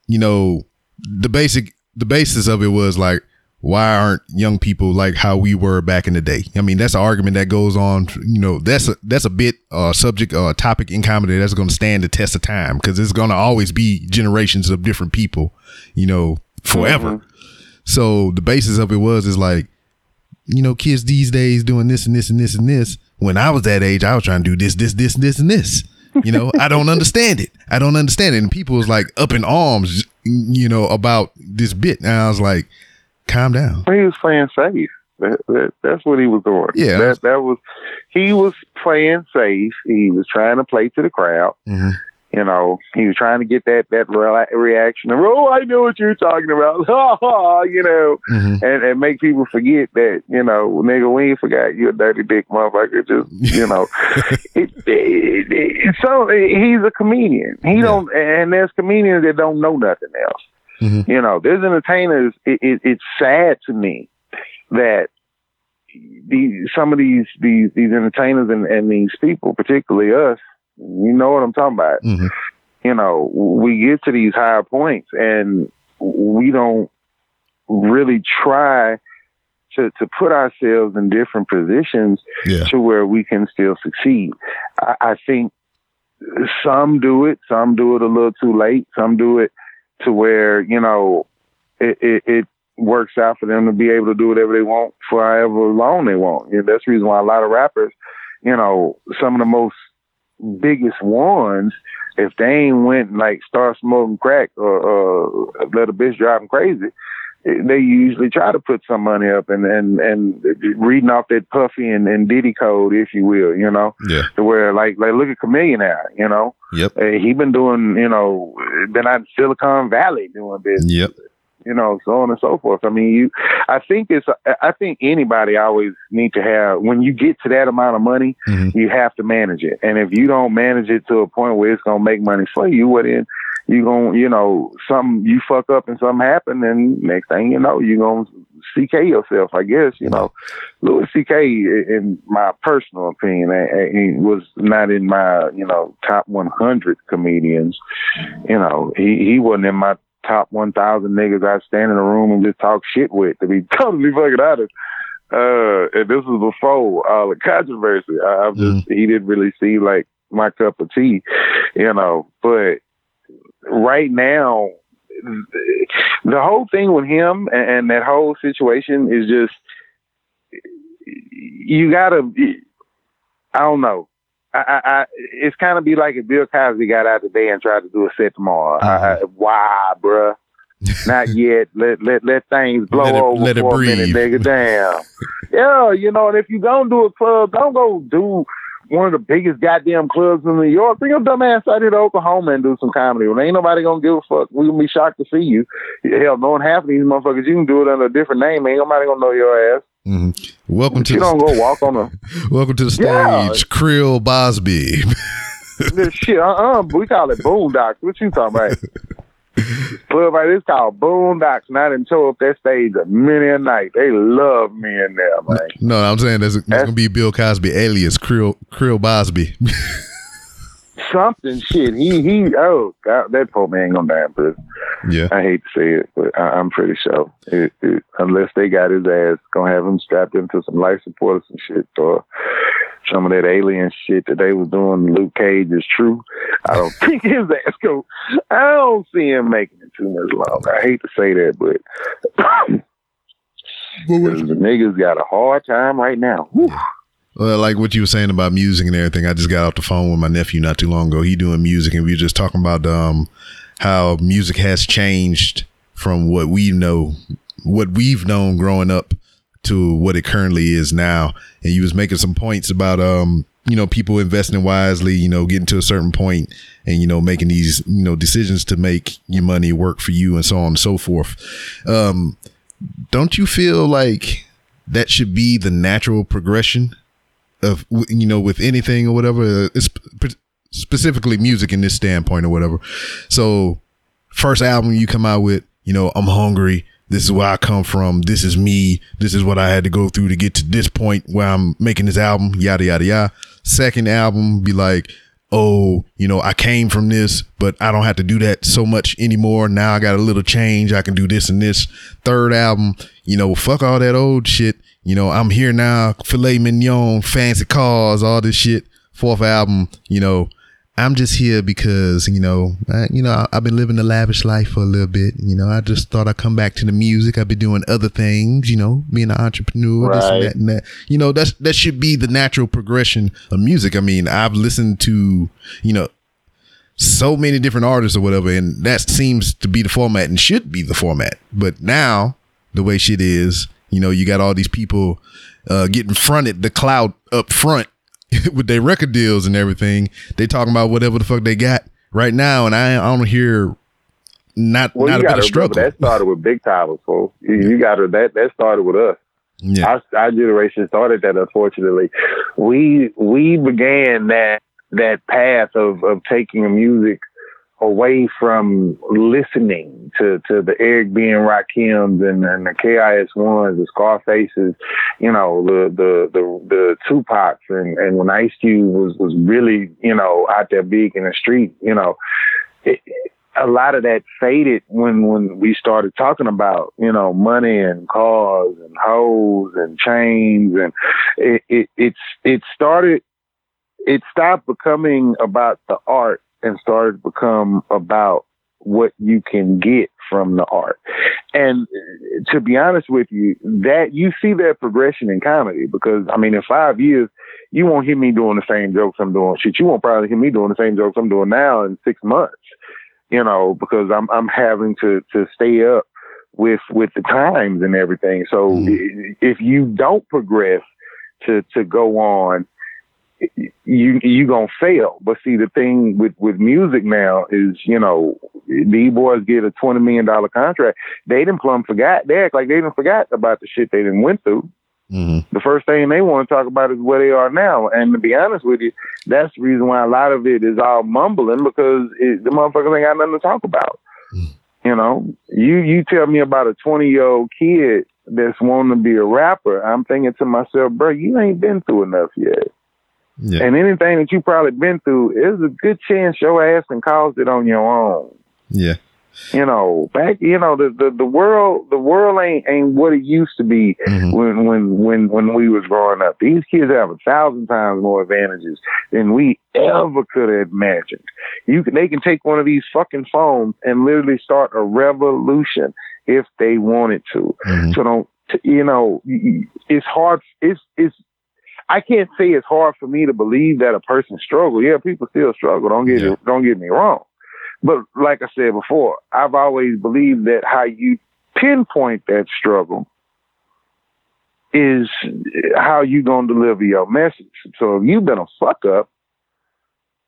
you know, the basic, the basis of it was like, why aren't young people like how we were back in the day? I mean, that's an argument that goes on. You know, that's a that's a bit uh, subject or uh, topic in comedy that's going to stand the test of time because it's going to always be generations of different people. You know, forever. So the basis of it was is like, you know, kids these days doing this and this and this and this. When I was that age, I was trying to do this, this, this, this, and this. You know, I don't understand it. I don't understand it. And people was like up in arms, you know, about this bit. And I was like, calm down. He was playing safe. That, that, that's what he was doing. Yeah. That that was he was playing safe. He was trying to play to the crowd. Mhm. You know, he was trying to get that that re- reaction of "Oh, I know what you're talking about," ha ha. You know, Mhm. and and make people forget that you know, nigga, we ain't forgot you a dirty dick motherfucker. Just you know, it, it, it, so he's a comedian. He Yeah. don't, and there's comedians that don't know nothing else. Mhm. You know, there's entertainers. It, it, it's sad to me that these some of these these these entertainers and, and these people, particularly us, you know what I'm talking about. Mhm. You know, we get to these higher points and we don't really try to to put ourselves in different positions Yeah. to where we can still succeed. I, I think some do it, some do it a little too late, some do it to where you know it, it, it works out for them to be able to do whatever they want for however long they want. Know, that's the reason why a lot of rappers, you know, some of the most biggest ones, if they ain't went and like start smoking crack or, or let a bitch drive them crazy, they usually try to put some money up and and and reading off that Puffy and, and Diddy code, if you will, you know, Yeah. to where like like look at Chamillionaire, you know, Yep. uh, he been doing, you know, been out in Silicon Valley doing business, Yep. you know, so on and so forth. I mean, you, I think it's, I think anybody always need to have, when you get to that amount of money, Mhm. you have to manage it. And if you don't manage it to a point where it's going to make money for you, well then you going to, you know, something, you fuck up and something happen and next thing you know, you going to CK yourself, I guess, you know. Louis CK, in my personal opinion, he was not in my, you know, top 100 comedians. You know, he, he wasn't in my top 1,000 niggas I stand in a room and just talk shit with, to be totally fucking honest. Uh, and this was before all the controversy. I, I'm just, he didn't really see like my cup of tea, you know, but right now, the whole thing with him and, and that whole situation is just you gotta. I don't know. I, I, I it's kind of be like if Bill Cosby got out today and tried to do a set tomorrow. I, I, why, bruh? Not yet. Let let let things blow Let it- over let it for a minute, nigga. Damn. yeah, you know, and if you gonna do a club, don't go do one of the biggest goddamn clubs in New York. Bring your dumb ass out here to Oklahoma and do some comedy. Well, ain't nobody gonna give a fuck. We gonna be shocked to see you. Hell, knowing half of these motherfuckers, you can do it under a different name. Ain't nobody gonna know your ass. Mhm. Welcome to You the, don't go walk on a welcome to the stage, Yeah. Krill Bosby. this shit. Uh uh We call it boondocks. What you talking about? Club like this called boondocks. And I didn't show up that stage a many a night. They love me in there, man. no, I'm saying that's, that's That's- gonna be Bill Cosby alias Krill Krill Bosby. Something shit. He he. Oh, God, that poor man gonna die in prison. yeah. I hate to say it, but I, I'm pretty sure. It, it, unless they got his ass, gonna have him strapped into some life support or some shit, or some of that alien shit that they was doing. to Luke Cage is true. I don't think his ass go. I don't see him making it too much longer. I hate to say that, but the niggas got a hard time right now. Whew. Well, like what you were saying about music and everything, I just got off the phone with my nephew not too long ago. He doing music, and we were just talking about um how music has changed from what we know, what we've known growing up, to what it currently is now. And you was making some points about um you know people investing wisely, you know, getting to a certain point and you know making these you know decisions to make your money work for you and so on and so forth. Um, don't you feel like that should be the natural progression of you know with anything or whatever, it's specifically music in this standpoint or whatever. So, first album you come out with, you know, I'm hungry. This is where I come from. This is me. This is what I had to go through to get to this point where I'm making this album. Yada yada yada. Second album be like, oh, you know, I came from this, but I don't have to do that so much anymore. Now I got a little change. I can do this and this. Third album, you know, fuck all that old shit. You know, I'm here now, filet mignon, fancy cars, all this shit. Fourth album, you know, I'm just here because you know, I, you know, I've been living the lavish life for a little bit. You know, I just thought I'd come back to the music. I've been doing other things. You know, being an entrepreneur, right. this and that and that. You know, that's that should be the natural progression of music. I mean, I've listened to you know so many different artists or whatever, and that seems to be the format and should be the format. But now the way shit is, you know, you got all these people uh, getting fronted the cloud up front with their record deals and everything. They talking about whatever the fuck they got right now, and I, I don't hear not well, not a bit of struggle. That started with Big Tymers, folks. You, you got to that that started with us. Yeah. Our, our generation started that. Unfortunately, we we began that that path of of taking music away from listening to, to the Eric B. and Rakims and, and the KRS-Ones, the Scarfaces, you know, the the the, the Tupacs and, and when Ice Cube was was really, you know, out there big in the street, you know, it, a lot of that faded when when we started talking about you know money and cars and hoes and chains and it it it's it started it stopped becoming about the art and started to become about what you can get from the art. And to be honest with you, that you see that progression in comedy because I mean, in five years, you won't hear me doing the same jokes I'm doing. Shit, you won't probably hear me doing the same jokes I'm doing now in six months. You know, because I'm I'm having to to stay up with with the times and everything. So mm. if you don't progress to to go on you you gonna fail. But see, the thing with with music now is, you know, these boys get a twenty million dollar contract. They didn't plumb forgot. They act like they didn't forgot about the shit they didn't went through. Mm-hmm. The first thing they want to talk about is where they are now. And to be honest with you, that's the reason why a lot of it is all mumbling because it, the motherfuckers ain't got nothing to talk about. Mm-hmm. You know, you you tell me about a twenty year old kid that's wanting to be a rapper. I'm thinking to myself, bro, you ain't been through enough yet. Yeah. And anything that you probably been through, is a good chance your ass can cause it on your own. Yeah. You know, back you know, the, the, the world the world ain't ain't what it used to be mm-hmm. when when when when we was growing up. These kids have a thousand times more advantages than we ever could have imagined. You can they can take one of these fucking phones and literally start a revolution if they wanted to. Mm-hmm. So don't you know, it's hard. It's it's I can't say it's hard for me to believe that a person struggle. Yeah, people still struggle. Don't get yeah. don't get me wrong. But like I said before, I've always believed that how you pinpoint that struggle is how you gonna deliver your message. So if you've been a fuck up,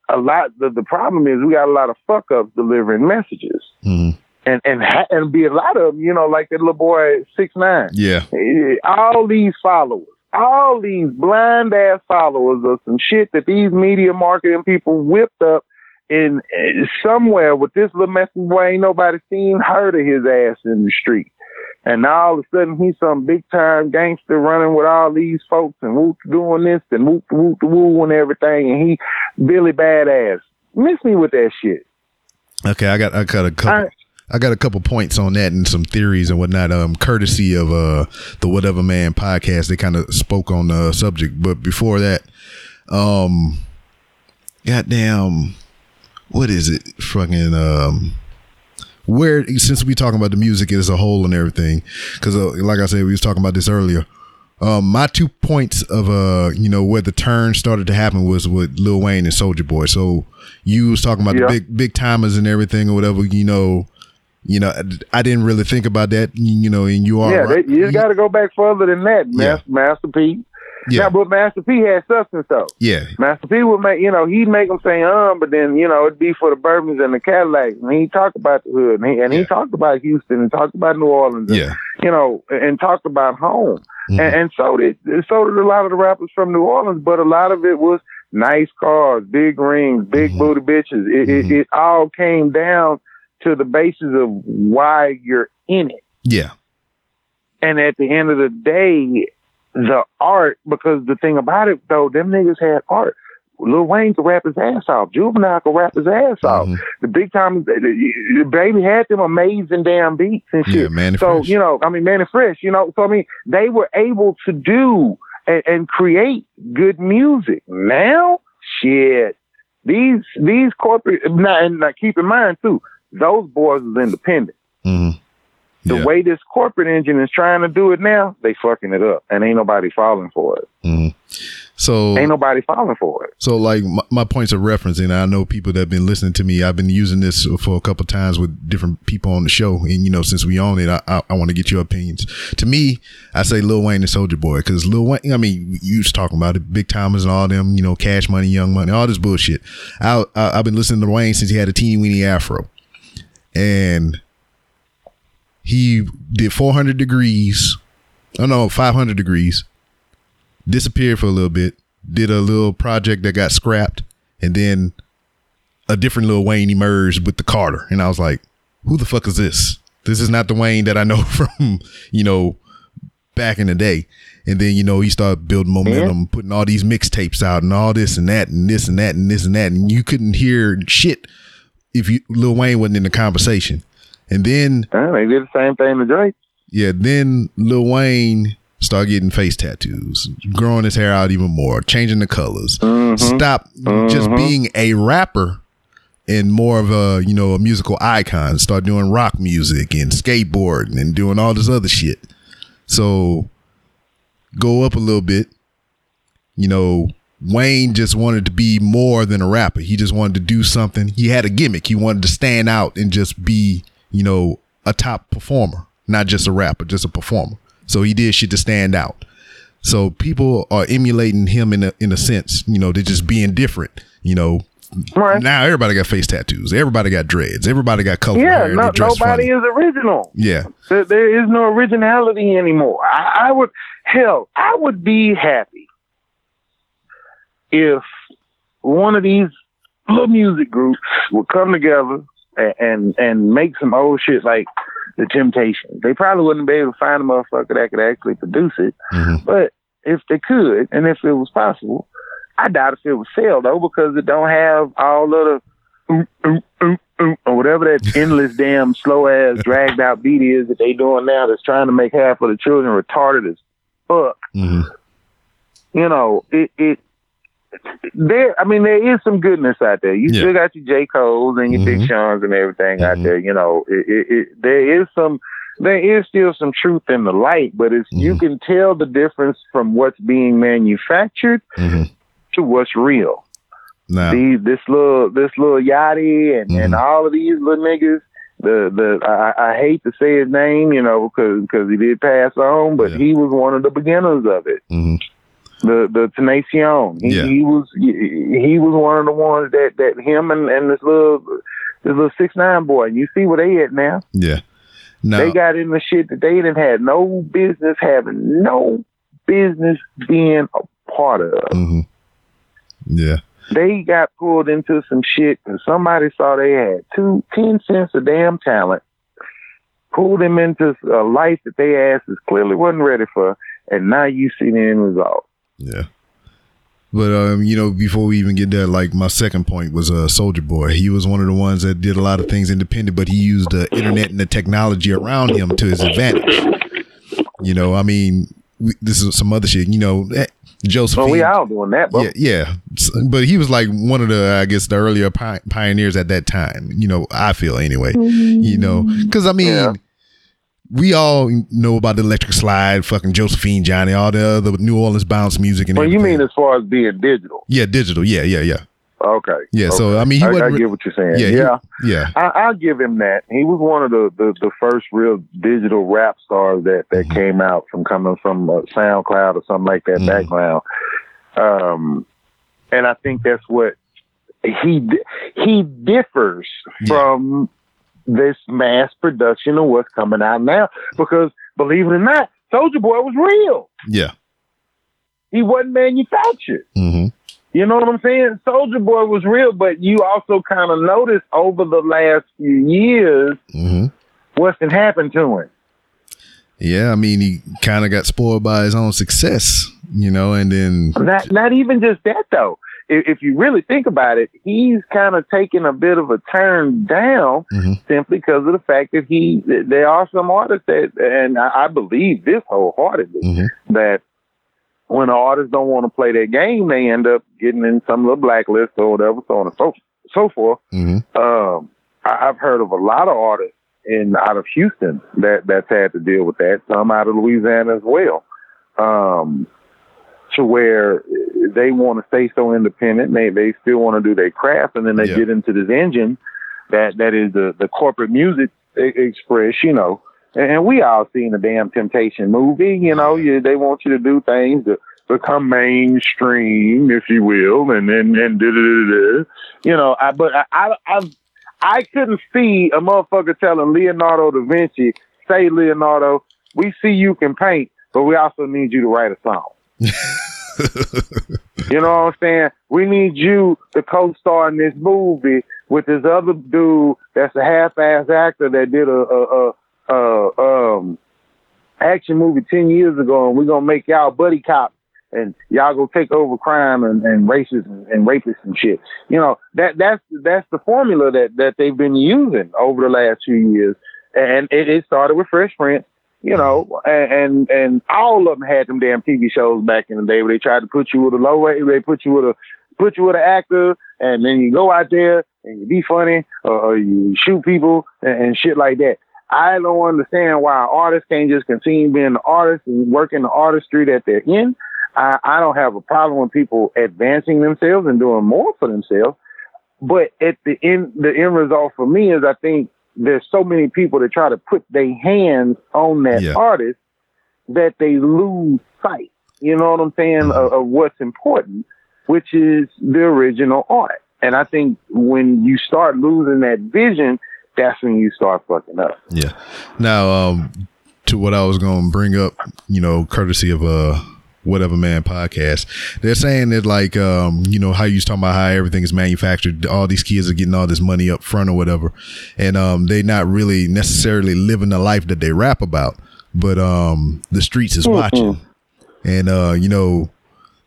a lot the, the problem is we got a lot of fuck ups delivering messages. Mm-hmm. And and and be a lot of them, you know, like that little boy six nine. Yeah. All these followers all these blind ass followers of some shit that these media marketing people whipped up in uh, somewhere with this little message boy ain't nobody seen heard of his ass in the street. And now all of a sudden he's some big time gangster running with all these folks and whoop doing this and whoop whoop woo and everything and he Billy Badass. Miss me with that shit. Okay, I got I got a couple. I, I got a couple points on that and some theories and whatnot. Um, courtesy of uh the Whatever Man podcast, they kind of spoke on the subject. But before that, um, goddamn, what is it? Fucking um, where since we talking about the music as a whole and everything, because uh, like I said, we was talking about this earlier. Um, my two points of uh, you know, where the turn started to happen was with Lil Wayne and Soulja Boy. So you was talking about yeah. the big Big Tymers and everything or whatever, you know you know, I didn't really think about that. You know, and you are yeah. Right. you got to go back further than that, yeah. Master, P. Yeah. Now, but Master P had substance though. Yeah. Master P would make, you know, he'd make them say, um, but then, you know, it'd be for the Bourbons and the Cadillacs. And he talked about the hood and he, and he talked about Houston and talked about New Orleans. And, Yeah. You know, and talked about home. Mhm. And, and so did, so did a lot of the rappers from New Orleans, but a lot of it was nice cars, big rings, big Mhm. booty bitches. It, Mhm. it, it all came down to the basis of why you're in it. Yeah. And at the end of the day, the art, because the thing about it though, them niggas had art. Lil Wayne could rap his ass off. Juvenile could rap his ass off. Mhm. The big time, the, baby had them amazing damn beats and shit. Yeah, man. so you know, I mean, man, and fresh. You know, so I mean, they were able to do and, and create good music. Now, shit, these these corporate. Now, and now keep in mind too, those boys is independent. hmm The Yeah. way this corporate engine is trying to do it now, they fucking it up, and ain't nobody falling for it. hmm So Ain't nobody falling for it. So, like my, my points of reference, and I know people that have been listening to me. I've been using this for a couple times with different people on the show, and you know, since we own it, I, I, I want to get your opinions. To me, I say Lil Wayne and Soulja Boy because Lil Wayne. I mean, you was talking about it, Big Tymers and all them, you know, Cash Money, Young Money, all this bullshit. I, I I've been listening to Wayne since he had a teeny weeny afro, and he did 400 degrees. Oh no, 500 degrees disappeared for a little bit, did a little project that got scrapped, and then a different Lil Wayne emerged with the Carter. And I was like, who the fuck is this? This is not the Wayne that I know from, you know, back in the day. And then, you know, he started building momentum, putting all these mixtapes out and all this and that and this and that and this and that. And you couldn't hear shit if you Lil Wayne wasn't in the conversation. And then? They did the same thing to Drake. yeah, then Lil Wayne started getting face tattoos, growing his hair out even more, changing the colors. Mm-hmm. Stop just mm-hmm. being a rapper and more of a, you know, a musical icon. Start doing rock music and skateboarding and doing all this other shit. So go up a little bit. You know, Wayne just wanted to be more than a rapper. He just wanted to do something. He had a gimmick. He wanted to stand out and just be, you know, a top performer, not just a rapper, just a performer. So he did shit to stand out. So people are emulating him in a in a sense, you know, they're just being different. You know, Right. now everybody got face tattoos, everybody got dreads, everybody got colorful Yeah, hair. no, nobody funny. is original. Yeah, There, there is no originality anymore. I, I would, hell, I would be happy if one of these little music groups would come together and and, and make some old shit like the Temptations. They probably wouldn't be able to find a motherfucker that could actually produce it, Mhm. but if they could, and if it was possible, I doubt if it would sell though because it don't have all of the oop, oop, oop, oop, or whatever that endless damn slow ass dragged out beat is that they doing now that's trying to make half of the children retarded as fuck. hmm You know, it it there I mean there is some goodness out there. You Yeah. still got your J. Cole's and your Mhm. Big Sean's and everything out Mhm. there, you know. It, it, it there is some there is still some truth in the light, but it's you Mhm. can tell the difference from what's being manufactured hmm to what's real. Now, these this little this little Yachty and, and Mhm. all of these little niggas. The the I, I hate to say his name, you know, because because he did pass on, but Yeah. he was one of the beginners of it. hmm The the Tentacion. He, Yeah. he was he, was one of the ones that that him and, and this little this little six nine boy. You see where they at now. yeah. Now, They got in the shit that they didn't had no business having, no business being a part of. hmm yeah. they got pulled into some shit and somebody saw they had two ten cents of damn talent, pulled them into a life that they asses clearly wasn't ready for, and now you see the end result. Yeah. But um, you know, before we even get there, like my second point was uh Soulja Boy. He was one of the ones that did a lot of things independent, but he used the internet and the technology around him to his advantage. You know, I mean, we, this is some other shit. You know, eh, Josephine. So we all doing that, bro. yeah, yeah. S- But he was like one of the, I guess, the earlier pi- pioneers at that time. You know, I feel anyway. You know, because I mean, Yeah. We all know about the Electric Slide, fucking Josephine, Johnny, all the other New Orleans bounce music and Well, you mean as far as being digital? Yeah, digital. Yeah, yeah, yeah. Okay. Yeah, so, I mean, he I, I wasn't re- get what you're saying. Yeah, Yeah. he- yeah, I, I'll give him that. He was one of the, the, the first real digital rap stars that, that Mhm. came out from coming from uh, SoundCloud or something like that Mhm. background. Um, and I think that's what he he differs Yeah. from this mass production of what's coming out now. Because believe it or not, Soulja Boy was real. yeah. He wasn't manufactured. hmm You know what I'm saying? Soulja Boy was real, but you also kind of noticed over the last few years hmm what's been happened to him. Yeah, I mean, he kind of got spoiled by his own success, you know, and then Not not even just that though. If, if you really think about it, he's kind of taken a bit of a turn down Mhm. simply because of the fact that he there are some artists that, and I, I believe this wholeheartedly Mhm. that when artists don't want to play their game, they end up getting in some little blacklist or whatever, so on and so so forth. hmm Um, I, I've heard of a lot of artists in out of Houston that that's had to deal with that. Some out of Louisiana as well. Um, to where they want to stay so independent, they they still want to do their craft, and then they Yeah. get into this engine that that is the the corporate music express, you know. And, and we all seen the damn Temptation movie, you know. You, they want you to do things to become mainstream, if you will, and then and da da da da. You know, I but I I I, I couldn't see a motherfucker telling Leonardo da Vinci, "Say Leonardo, we see you can paint, but we also need you to write a song." You know what I'm saying? We need you to co-star in this movie with this other dude that's a half-ass actor that did a, a, a, a um action movie ten years ago, and we're gonna make y'all buddy cops, and y'all go take over crime and, and racists and, and rapists and shit. You know that that's that's the formula that that they've been using over the last few years, and it, it started with Fresh Prince. You know, and, and and all of them had them damn TV shows back in the day where they tried to put you with a low rate, they put you with a put you with an actor, and then you go out there and you be funny or, you shoot people and, and shit like that. I don't understand why artists can't just continue being an artist and working in the artistry that they're in. I, I don't have a problem with people advancing themselves and doing more for themselves. But at the end, the end result for me is I think there's so many people that try to put their hands on that Yeah. artist that they lose sight. You know what I'm saying? Of, of what's important, which is the original art. And I think when you start losing that vision, that's when you start fucking up. Yeah. Now, um, to what I was going to bring up, you know, courtesy of uh whatever man podcast, they're saying that like, um, you know, how you was talking about how everything is manufactured. All these kids are getting all this money up front or whatever, and um, they not really necessarily living the life that they rap about, but um, the streets is watching, and uh, you know.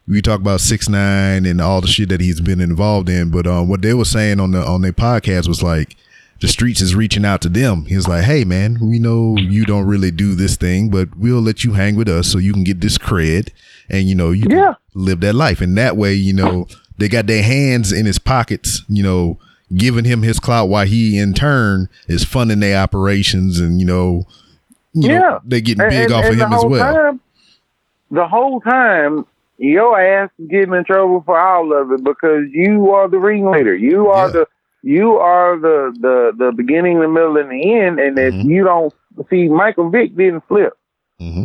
We talk about six nine and all the shit that he's been involved in, but um, what they were saying on the on their podcast was like, the streets is reaching out to them. He's like, hey man, we know you don't really do this thing, but we'll let you hang with us so you can get this cred and you know you Yeah. live that life. And that way, you know, they got their hands in his pockets, you know, giving him his clout while he in turn is funding their operations and you know, you Yeah. know, they getting big and- off and of him as well. Time, the whole time, your ass is getting in trouble for all of it because you are the ringleader. You are Yeah. the you are the, the the beginning, the middle, and the end. And if Mhm. you don't see, Michael Vick didn't flip. hmm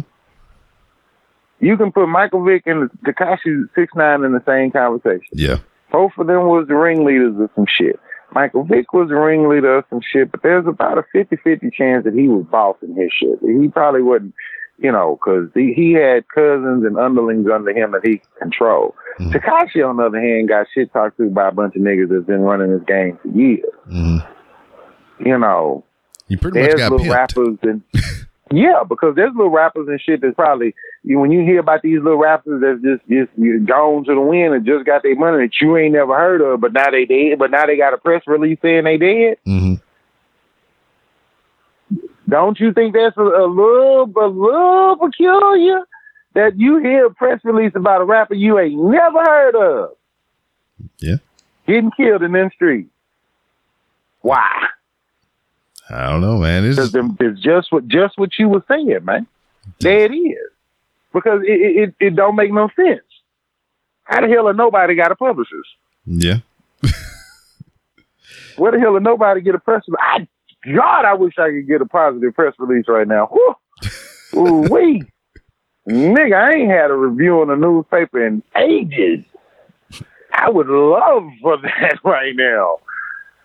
You can put Michael Vick and Tekashi Six Nine in the same conversation. Yeah. Both of them was the ringleaders of some shit. Michael Vick was the ringleader of some shit, but there's about a 50-50 chance that he was bossing his shit. He probably wasn't, you know, because he, he had cousins and underlings under him that he controlled. Mhm. Tekashi, on the other hand, got shit talked to by a bunch of niggas that's been running this game for years. hmm You know, You pretty much got little pimped. rappers and yeah, because there's little rappers and shit that's probably you, when you hear about these little rappers that's just just you gone to the wind and just got their money that you ain't never heard of, but now they dead. But now they got a press release saying they dead. hmm Don't you think that's a, a little a little peculiar that you hear a press release about a rapper you ain't never heard of Yeah. getting killed in them streets? Why? I don't know, man. It's Because it's just what just what you were saying, man. There it is. Because it, it, it don't make no sense. How the hell are nobody got a publicist? yeah. Where the hell did nobody get a press release? I, God, I wish I could get a positive press release right now. Ooh, wee. Nigga, I ain't had a review in the newspaper in ages. I would love for that right now.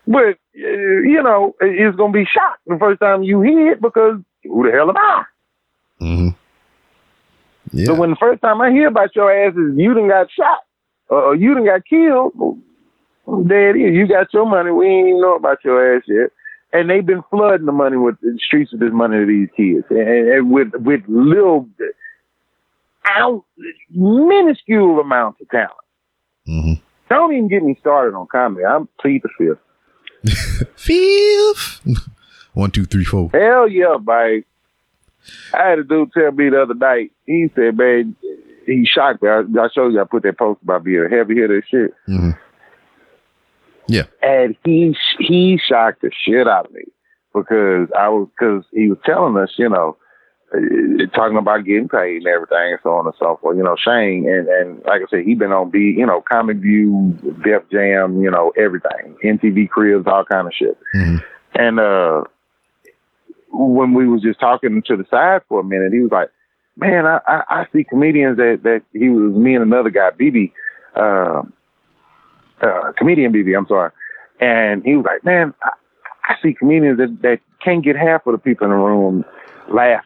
But, uh, you know, it's going to be shocked the first time you hear it because who the hell am I? Mm-hmm. Yeah. So when the first time I hear about your ass is you done got shot or you done got killed, there it is. You got your money. We ain't even know about your ass yet. And they've been flooding the money with the streets with this money to these kids, and, and with with little, out, minuscule amounts of talent. mm-hmm. Don't even get me started on comedy. I'm plead the fifth. Fifth. One, two, three, four. Hell yeah, babe. I had a dude tell me the other night. He said, "Man, he shocked me. I, I showed you. I put that post about being a heavy hitter shit." Mm-hmm. Yeah. and he he shocked the shit out of me because I was because he was telling us, you know, talking about getting paid and everything and so on and so forth. You know, Shane and and like I said, he been on B, you know, Comic View, Def Jam, you know, everything, MTV Cribs, all kind of shit. Mhm. And uh when we was just talking to the side for a minute, he was like, "Man, I I, I see comedians that that he was me and another guy, BB." Uh, uh, comedian BB, I'm sorry. And he was like, man, I, I see comedians that, that can't get half of the people in the room laugh,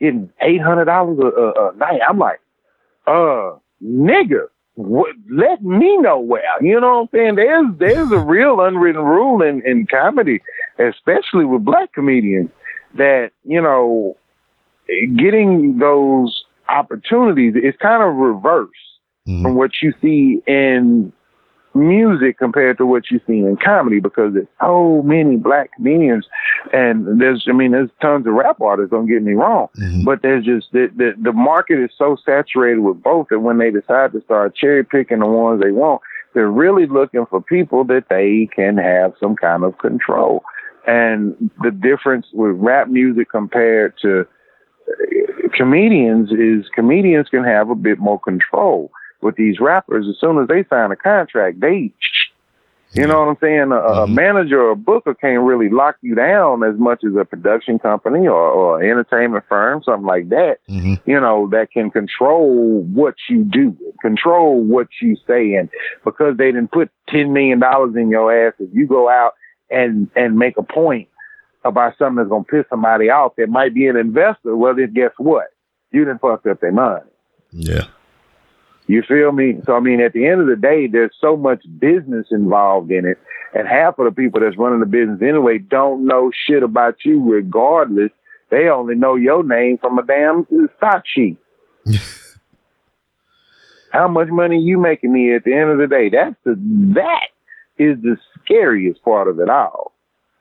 getting $800 a, a, a night. I'm like, uh, nigga, what, let me know where. You know what I'm saying? There's, there's a real unwritten rule in, in comedy, especially with black comedians, that, you know, getting those opportunities is kind of reverse Mhm. from what you see in music compared to what you see in comedy because there's so many black comedians and there's I mean there's tons of rap artists, don't get me wrong. Mhm. But there's just the, the the market is so saturated with both that when they decide to start cherry picking the ones they want, they're really looking for people that they can have some kind of control. And the difference with rap music compared to uh, comedians is comedians can have a bit more control with these rappers. As soon as they sign a contract, they, you know what I'm saying? A, a Mhm. manager or a booker can't really lock you down as much as a production company or, or an entertainment firm, something like that. Mhm. You know, that can control what you do, control what you say, and because they didn't put ten million dollars in your ass, if you go out and and make a point about something that's gonna piss somebody off that might be an investor, well then guess what? You didn't fuck up their money. Yeah. You feel me? So I mean, at the end of the day, there's so much business involved in it, and half of the people that's running the business anyway don't know shit about you. Regardless, they only know your name from a damn stock sheet. How much money you making me at the end of the day? That's the that is the scariest part of it all.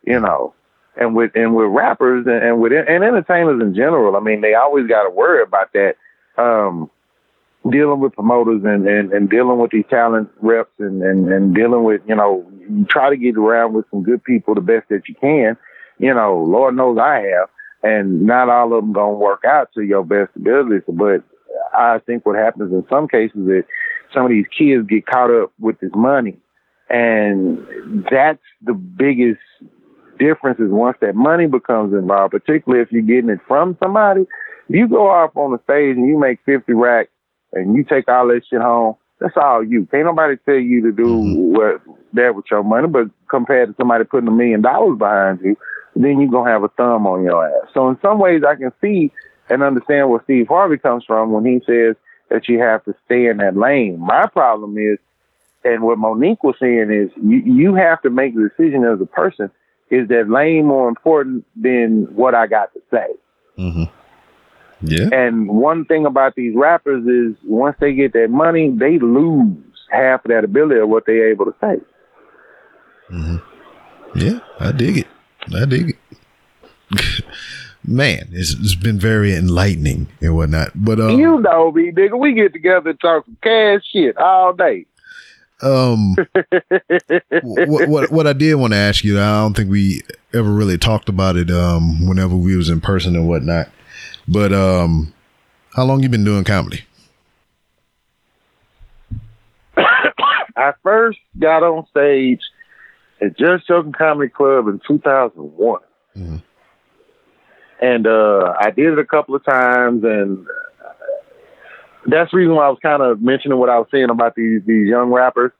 You know, and with and with rappers and, and with and entertainers in general, I mean, they always got to worry about that. Um, dealing with promoters and, and, and dealing with these talent reps and, and, and dealing with, you know, you try to get around with some good people the best that you can. You know, Lord knows I have. And not all of them to work out to your best abilities. But I think what happens in some cases is some of these kids get caught up with this money. And that's the biggest difference is once that money becomes involved, particularly if you're getting it from somebody, if you go off on the stage and you make 50 racks and you take all that shit home, that's all you. Can't nobody tell you to do what that with your money, but compared to somebody putting a million dollars behind you, then you're gonna have a thumb on your ass. So in some ways I can see and understand where Steve Harvey comes from when he says that you have to stay in that lane. My problem is and what Mo'Nique was saying is you, you have to make the decision as a person. Is that lane more important than what I got to say? Mm-hmm. Yeah. And one thing about these rappers is once they get that money, they lose half of that ability of what they're able to say. Yeah. I dig it. I dig it. Man, it's, it's been very enlightening and whatnot. But um, You know me, nigga. We get together and talk some cash shit all day. um, what, what what I did want to ask you, I don't think we ever really talked about it um whenever we was in person and whatnot. But um, how long you been doing comedy? I first got on stage at Just Joking Comedy Club in 2001. And uh, I did it a couple of times, and uh, that's the reason why I was kind of mentioning what I was saying about these these young rappers.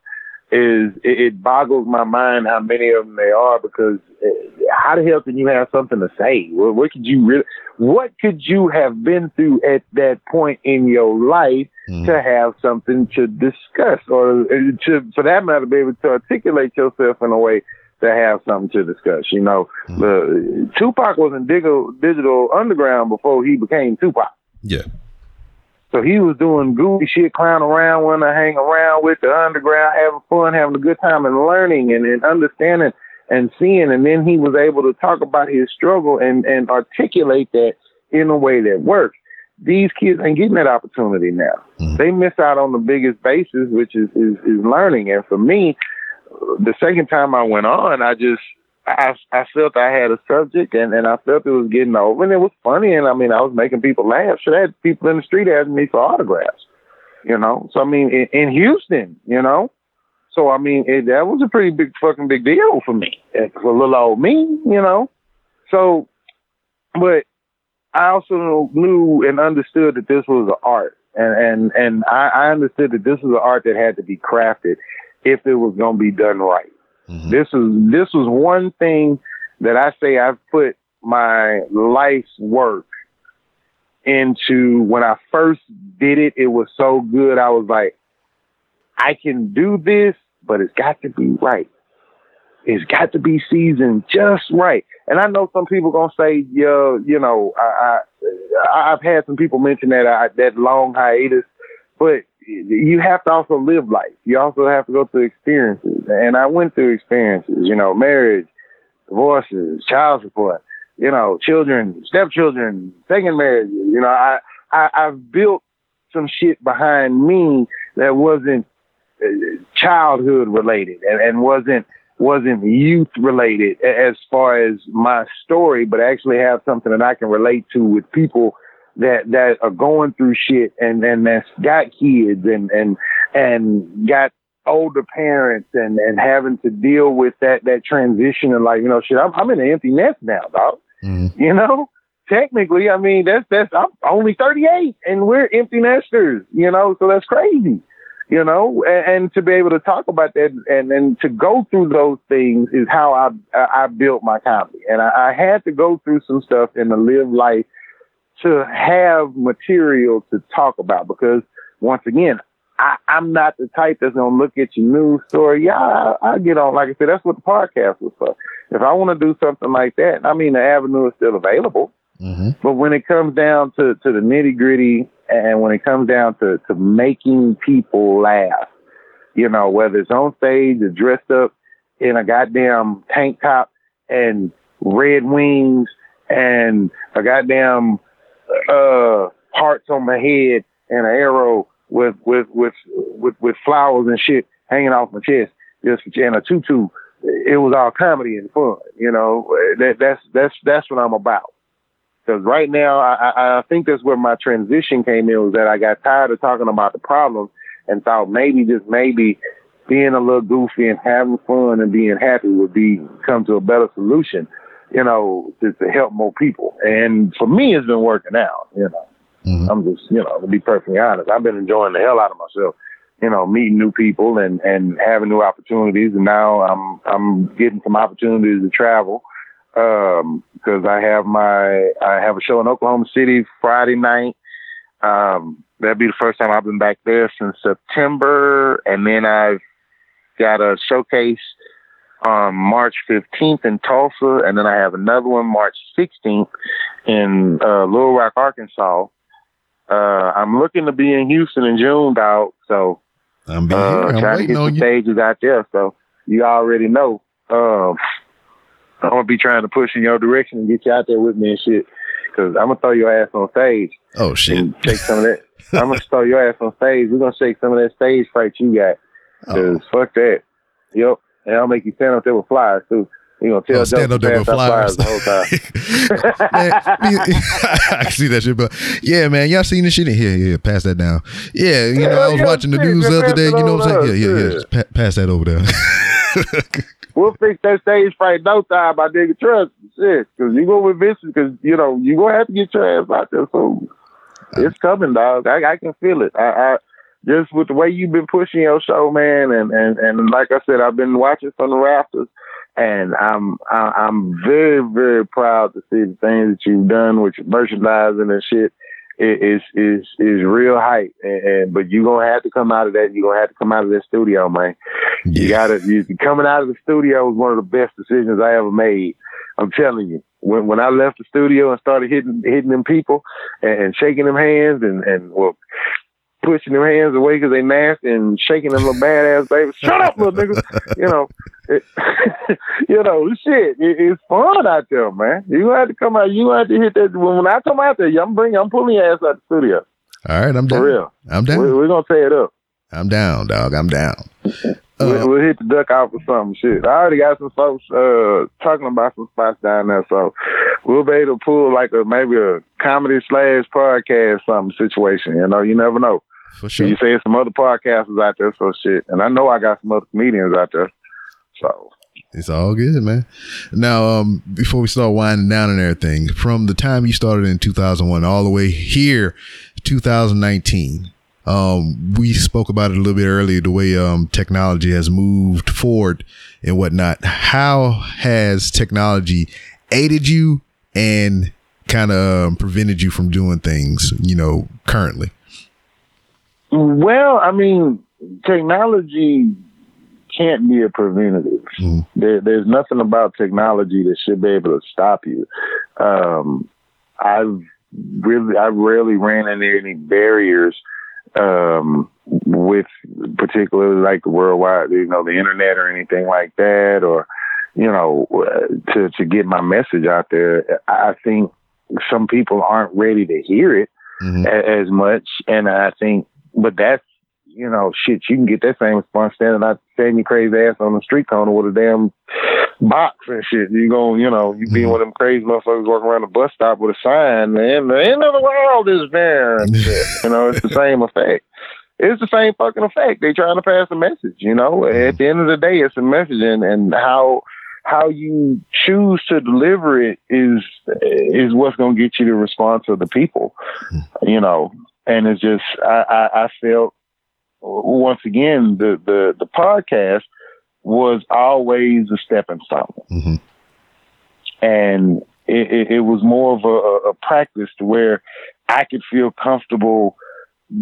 Is it, it boggles my mind how many of them they are because uh, how the hell can you have something to say? What, what could you really? What could you have been through at that point in your life to have something to discuss, or uh, to, for that matter, be able to articulate yourself in a way to have something to discuss? You know, the, Tupac was in digital, digital underground before he became Tupac. Yeah. So he was doing goofy shit, clown around, wanting to hang around with the underground, having fun, having a good time, and learning and, and understanding and seeing. And then he was able to talk about his struggle and, and articulate that in a way that works. These kids ain't getting that opportunity now. Mm-hmm. They miss out on the biggest basis, which is, is, is learning. And for me, the second time I went on, I just I I felt I had a subject and, and I felt it was getting over and it was funny and I mean I was making people laugh. So I had people in the street asking me for autographs. You know? So I mean in, in Houston, you know. So I mean it, that was a pretty big fucking big deal for me. For little old me, you know. So but I also knew and understood that this was an art. And and, and I, I understood that this was an art that had to be crafted if it was gonna be done right. Mm-hmm. This is this was one thing that I say I've put my life's work into when I first did it, it was so good. I was like, I can do this, but it's got to be right. It's got to be seasoned just right. And I know some people gonna say, yeah, you know, I, I I've had some people mention that I, that long hiatus, but you have to also live life. You also have to go through experiences. And I went through experiences, you know, marriage, divorces, child support, you know, children, stepchildren, second marriages. You know, I, I I've built some shit behind me that wasn't uh, childhood related and, and wasn't wasn't youth related as far as my story, but actually have something that I can relate to with people that that are going through shit and and that's got kids and and and got older parents and and having to deal with that that transition and like you know shit I'm I'm in an empty nest now dog mm-hmm. you know? Technically I mean that's that's I'm only 38 and we're empty nesters you know so that's crazy you know? And, and to be able to talk about that and and to go through those things is how I I, I built my comedy and I, I had to go through some stuff and to live life to have material to talk about because once again, I, I'm not the type that's gonna look at your news story. Yeah, I, I get on. Like I said, that's what the podcast was for. If I want to do something like that, I mean, the avenue is still available. Mm-hmm. But when it comes down to, to the nitty gritty and when it comes down to, to making people laugh, you know, whether it's on stage or dressed up in a goddamn tank top and red wings and a goddamn uh hearts on my head and an arrow with with with with with flowers and shit hanging off my chest. Just and a tutu. It was all comedy and fun you know? That that's that's that's what i'm about. Because right now I, I think that's where my transition came in was that i got tired of talking about the problem and thought maybe just maybe being a little goofy and having fun and being happy would be come to a better solution you know, to, to help more people. And for me, it's been working out, you know. I'm just, you know, to be perfectly honest, I've been enjoying the hell out of myself, you know, meeting new people and, and having new opportunities. And now I'm, I'm getting some opportunities to travel. Um, cause I have my, I have a show in Oklahoma City Friday night. Um, that'd be the first time I've been back there since September. And then I've got a showcase um, March 15th in Tulsa, and then I have another one March 16th in uh, Little Rock, Arkansas. Uh, I'm looking to be in Houston in June, dog. So I'm being uh, here. I'm trying to get on some you. stages out there. So you already know. Um, I'm gonna be trying to push in your direction and get you out there with me and shit. Cause I'm gonna throw your ass on stage Oh shit. shake some of that. I'm gonna throw your ass on stage. We're gonna shake some of that stage fright you got. Oh. Cause fuck that. Yep. And I'll make you stand up there with flyers too. You gonna tell Oh, stand up there with pass flyers. the whole time. Man, I see that shit, but yeah, man, y'all seen this shit? In here, yeah, pass that down. Yeah, you know, I was yeah, watching the news the other day. You know what I'm saying? Yeah, yeah, yeah. yeah. Just pa- pass that over there. we'll fix that stage fright no time, my nigga. Trust me, shit. Because you go with Vincent, because you know you gonna have to get your ass out there soon. Uh, it's coming, dog. I, I can feel it. I, I just with the way you've been pushing your show, man, and and and like I said, I've been watching from the rafters, and I'm I, I'm very very proud to see the things that you've done with your merchandising and shit. It is is is real hype, and, and but you gonna have to come out of that. You are gonna have to come out of that studio, man. You gotta you coming out of the studio was one of the best decisions I ever made. I'm telling you. When when I left the studio and started hitting hitting them people and, and shaking them hands and and well pushing their hands away because they nasty and shaking them little badass baby. Shut up, little nigga. You know, it, you know, shit. It, it's fun out there, man. You gonna have to come out. You gonna have to hit that. When, when I come out there, I'm bringing. I'm pulling your ass out the studio. All right, I'm down. For real. I'm down. We're, we're gonna tear it up. I'm down, dog. I'm down. we'll, we'll hit the duck out for something. Shit, I already got some folks uh, talking about some spots down there, so we'll be able to pull like a maybe a comedy slash podcast something situation. You know, you never know. For sure. You say some other podcasters out there, so shit, and I know I got some other comedians out there, so. It's all good, man. Now, um, before we start winding down and everything, from the time you started in 2001 all the way here, 2019, um, we spoke about it a little bit earlier, the way um, technology has moved forward and whatnot. How has technology aided you and kind of um, prevented you from doing things, you know, currently? Well, I mean, technology can't be a preventative. Mhm. There, there's nothing about technology that should be able to stop you. Um, I've really, I rarely ran into any barriers um, with particularly like worldwide, you know, the internet or anything like that, or you know, uh, to to get my message out there. I I think some people aren't ready to hear it Mhm. a- as much, and I think, but that's you know, shit, you can get that same response standing out standing your crazy ass on the street corner with a damn box and shit. You going, you know, you being mm-hmm. one of them crazy motherfuckers walking around the bus stop with a sign, man, the end of the world is there and shit. You know, it's the same effect. It's the same fucking effect. They trying to pass a message, you know. At mm-hmm. the end of the day, it's a message, and, and how how you choose to deliver it is is what's going to get you the response of the people, mm-hmm. you know. And it's just I I, I felt once again the the the podcast was always a stepping stone Mhm. and it, it, it was more of a, a practice to where I could feel comfortable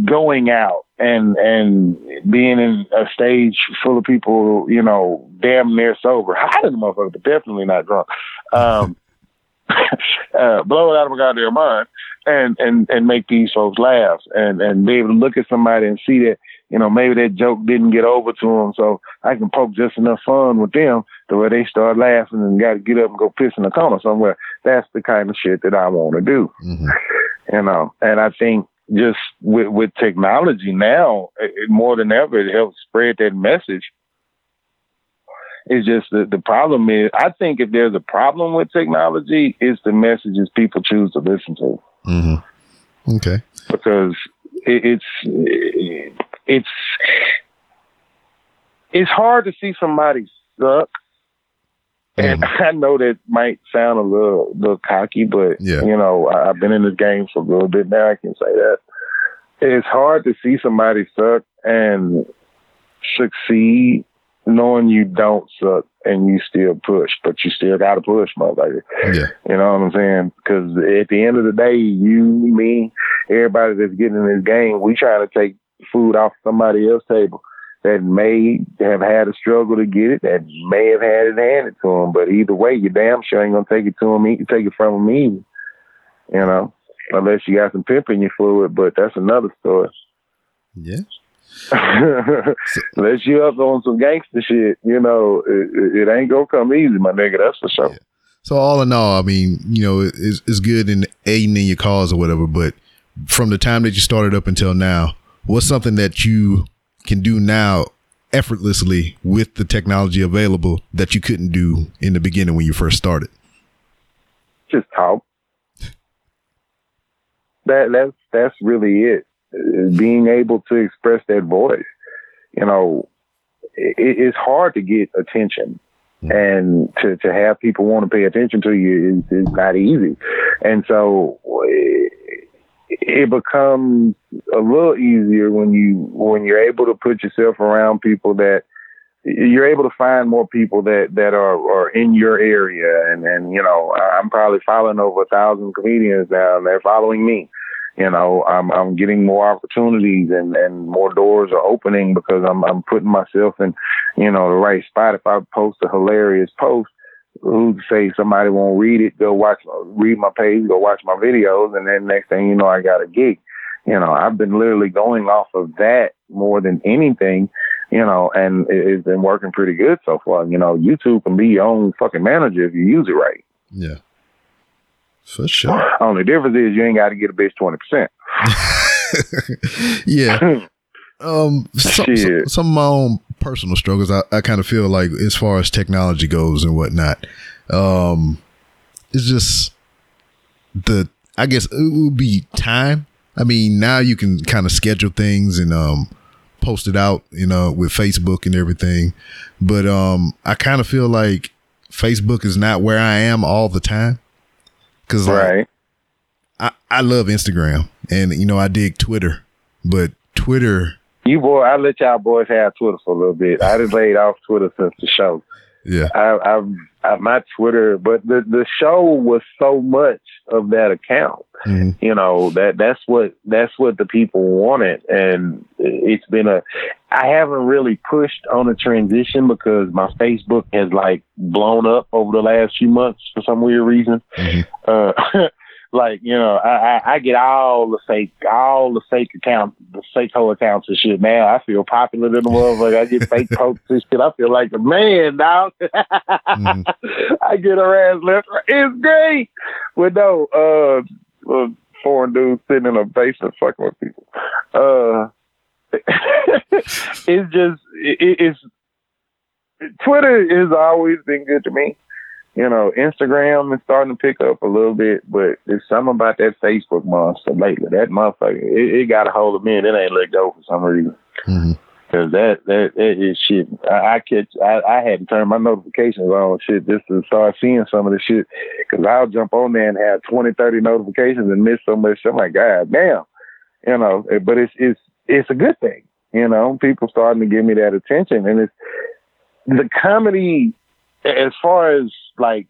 going out and and being in a stage full of people, you know, damn near sober, high than the motherfucker, but definitely not drunk. Um, uh, blow it out of my goddamn mind, and and and make these folks laugh, and and be able to look at somebody and see that you know maybe that joke didn't get over to them, so I can poke just enough fun with them to where they start laughing and got to get up and go piss in the corner somewhere. That's the kind of shit that I want to do, Mhm. you know. And I think just with with technology now, it, it- more than ever, it helps spread that message. It's just the, the problem is, I think if there's a problem with technology, it's the messages people choose to listen to Mhm. Okay. because it, it's it's it's hard to see somebody suck. And mm-hmm. I know that might sound a little little cocky, but Yeah. you know I- I've been in this game for a little bit now. I can say that it's hard to see somebody suck and succeed, knowing you don't suck and you still push, but you still got to push, motherfucker. Yeah. You know what I'm saying? Because at the end of the day, you, me, everybody that's getting in this game, we trying to take food off somebody else's table that may have had a struggle to get it, that may have had it handed to them. But either way, you damn sure ain't gonna take it to them. You take it from them either. You know, unless you got some pimp in your fluid, but that's another story. Yeah. unless you up on some gangster shit, you know, it, it- ain't gonna come easy, my nigga. That's for sure. So all in all, I mean, you know, it's, it's good in aiding in your cause or whatever, but from the time that you started up until now, what's something that you can do now effortlessly with the technology available that you couldn't do in the beginning when you first started? just talk. That that's that's really it. Uh, Being able to express that voice. You know, it, it's hard to get attention. And to, to have people want to pay attention to you is, is not easy. And so it, becomes a little easier when you when you're able to put yourself around people that you're able to find more people that that are, are in your area. And and you know I'm probably following over a thousand comedians now and they're following me. You know I'm I'm getting more opportunities and and more doors are opening because I'm I'm putting myself in you know the right spot. If I post a hilarious post who say somebody won't read it go watch read my page go watch my videos and then next thing you know I got a gig you know I've been literally going off of that more than anything you know, and it, it's been working pretty good so far. You know, YouTube can be your own fucking manager if you use it right. Yeah. For sure. Only difference is you ain't got to get a bitch 20%. yeah. Um, some, some, some, of my own personal struggles, I, I kind of feel like as far as technology goes and whatnot, um, it's just the, I guess it would be time. I mean, now you can kind of schedule things and, um, post it out, you know, with Facebook and everything. But um, I kind of feel like Facebook is not where I am all the time. Cause like, right. I, I love Instagram and you know I dig Twitter, but Twitter. You boy, I let y'all boys have Twitter for a little bit. I just laid off Twitter since the show. Yeah, I, I, I my Twitter, but the the show was so much of that account. Mm-hmm. You know that that's what that's what the people wanted, and it's been a. I haven't really pushed on a transition because my Facebook has like blown up over the last few months for some weird reason. Mm-hmm. Uh, like you know, I, I, I get all the fake, all the fake accounts, the fake whole accounts and shit. Man, I feel popular in the world. Like I get fake posts and shit. I feel like the man, dog. mm-hmm. I get her ass left. It's great, but no, uh, uh, foreign dude sitting in a basement fucking with people. Uh, it's just, it, it's Twitter has always been good to me you know, Instagram is starting to pick up a little bit, but there's something about that Facebook monster lately. That motherfucker, it, it got a hold of me and it ain't let go for some reason. Mm-hmm. Cause that, that, that is shit. I, I catch, I, I hadn't turned my notifications on shit just to start seeing some of the shit. Cause I'll jump on there and have 20, 30 notifications and miss so much. I'm like, God damn, you know, but it's, it's, it's a good thing. You know, people starting to give me that attention and it's the comedy as far as like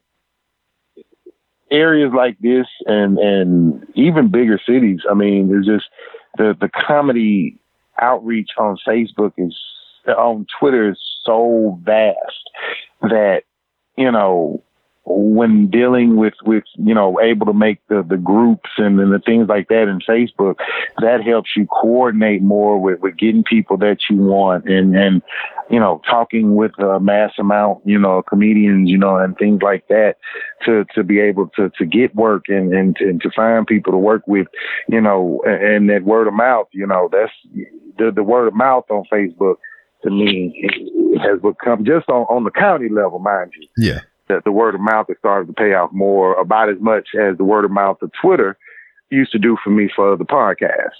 areas like this and and even bigger cities, I mean, there's just the the comedy outreach on Facebook is on Twitter is so vast that you know when dealing with with you know able to make the the groups and, and the things like that in Facebook, that helps you coordinate more with with getting people that you want and and you know talking with a mass amount you know comedians you know and things like that to to be able to to get work and and to, and to find people to work with you know and, and that word of mouth you know that's the the word of mouth on Facebook to me has become just on on the county level mind you. Yeah that the word of mouth has started to pay off more, about as much as the word of mouth of Twitter used to do for me for the podcast.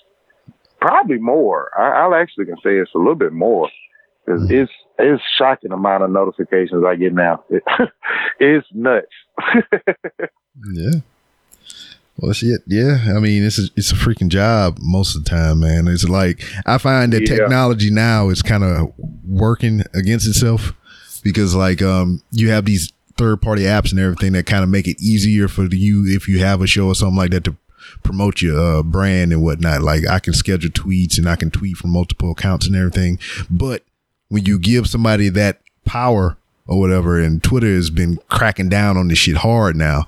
Probably more. I, I'll actually can say it's a little bit more because mm-hmm. it's it's shocking amount of notifications I get now. It, it's nuts. yeah. Well, shit. Yeah, I mean, it's a, it's a freaking job most of the time, man. It's like I find that yeah. technology now is kind of working against itself because, like, um, you have these third party apps and everything that kind of make it easier for you if you have a show or something like that to promote your uh, brand and whatnot. Like I can schedule tweets and I can tweet from multiple accounts and everything. But when you give somebody that power or whatever, and Twitter has been cracking down on this shit hard now,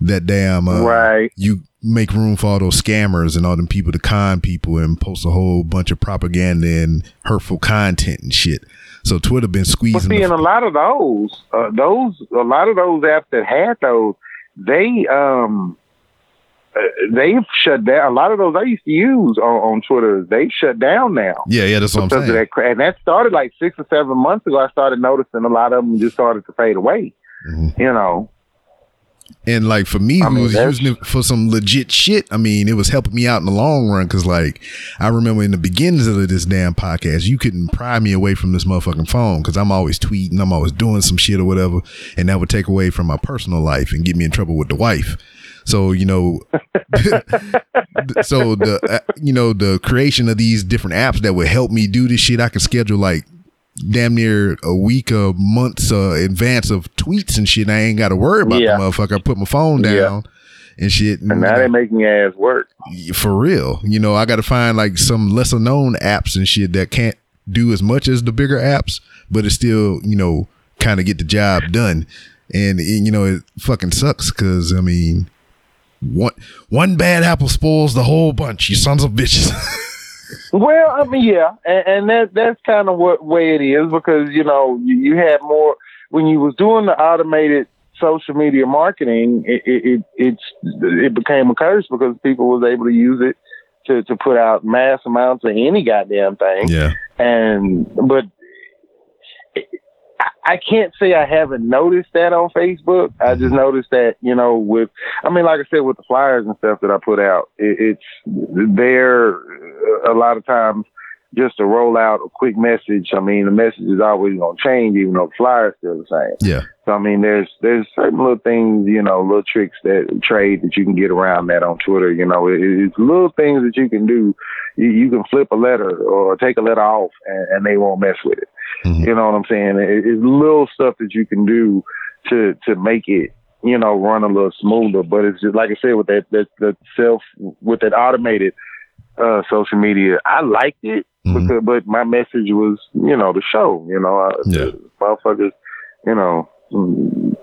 that damn uh, right you make room for all those scammers and all them people to con people and post a whole bunch of propaganda and hurtful content and shit. So Twitter been squeezing. But see, and a lot of those, uh, those, a lot of those apps that had those, they um, uh, they've shut down. A lot of those I used to use on, on Twitter, they shut down now. Yeah, yeah, that's what I'm saying. That, and that started like six or seven months ago. I started noticing a lot of them just started to fade away. Mm-hmm. You know. And like for me, I who mean, was using it for some legit shit, I mean, it was helping me out in the long run. Cause like I remember in the beginnings of this damn podcast, you couldn't pry me away from this motherfucking phone because I'm always tweeting, I'm always doing some shit or whatever, and that would take away from my personal life and get me in trouble with the wife. So you know, so the uh, you know the creation of these different apps that would help me do this shit, I could schedule like damn near a week or months uh, advance of tweets and shit. I ain't got to worry about Yeah. the motherfucker. I put my phone Yeah. down and shit. And now they making ass work. for real, you know, I got to find like some lesser known apps and shit that can't do as much as the bigger apps, but it still, you know, kind of get the job done. And, and, you know, it fucking sucks because I mean, one one bad apple spoils the whole bunch. You sons of bitches. Well, I mean, yeah, and, and that that's kind of what way it is because you know you, you had more when you was doing the automated social media marketing. It it, it it's it became a curse because people was able to use it to to put out mass amounts of any goddamn thing. yeah. and but I- I can't say I haven't noticed that on Facebook. I just mm-hmm. noticed that you know with I mean like I said with the flyers and stuff that I put out, it, it's there a lot of times just to roll out a quick message. I mean the message is always gonna change even though the flyer's still the same. Yeah. So I mean, there's there's certain little things, you know, little tricks that trade that you can get around that on Twitter. You know, it, it's little things that you can do. You, you can flip a letter or take a letter off, and, and they won't mess with it. Mhm. You know what I'm saying? It, it's little stuff that you can do to to make it, you know, run a little smoother. But it's just like I said with that that, that self with that automated uh social media. I liked it, Mhm. because, but my message was, you know, the show. You know, Yeah. motherfuckers, you know, mm,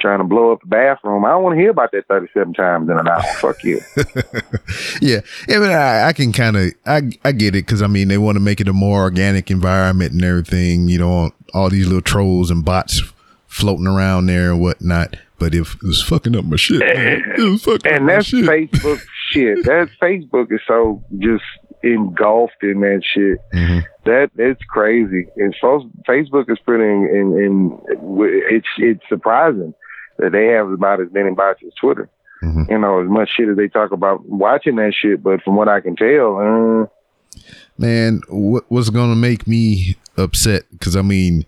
trying to blow up the bathroom. I don't want to hear about that 37 times in an hour. Fuck you. yeah, I mean, I, I can kind of, I, I get it because I mean, they want to make it a more organic environment and everything. You know, all these little trolls and bots floating around there and whatnot. But if it was fucking up my shit, man, it was fucking up And my that's shit. Facebook shit. That Facebook is so just engulfed in that shit. Mhm. That it's crazy. And so Facebook is pretty in, in, in it's it's surprising that they have about as many bots as Twitter. Mhm. You know, as much shit as they talk about watching that shit, but from what I can tell, uh, man, what, what's gonna make me upset? Because I mean,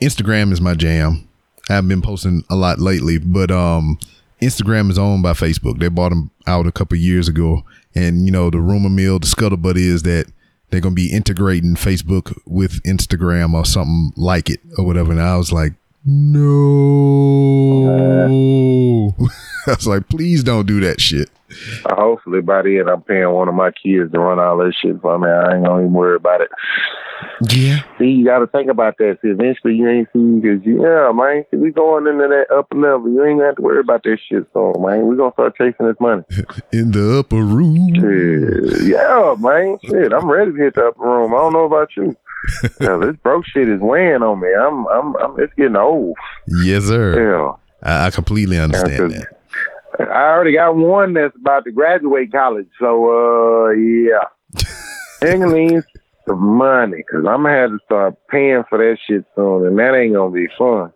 Instagram is my jam. I've been posting a lot lately, but um, Instagram is owned by Facebook. They bought them out a couple years ago, and you know the rumor mill, the scuttlebutt is that they're gonna be integrating Facebook with Instagram or something like it or whatever. And I was like, no. I was like, please don't do that shit. Hopefully by the end I'm paying one of my kids to run all that shit for me. I ain't gonna even worry about it. Yeah. See, you got to think about that. See, eventually you ain't see because yeah, man. See, we going into that upper level. You ain't got to worry about that shit, so man. We gonna start chasing this money. In the upper room. Shit. Yeah, man. Shit, I'm ready to hit the upper room. I don't know about you. yeah, this broke shit is weighing on me. I'm, I'm, I'm. It's getting old. Yes, sir. Yeah. I, I completely understand Yeah, that. I already got one that's about to graduate college, so uh, yeah. Needs the money because I'm gonna have to start paying for that shit soon, and that ain't gonna be fun.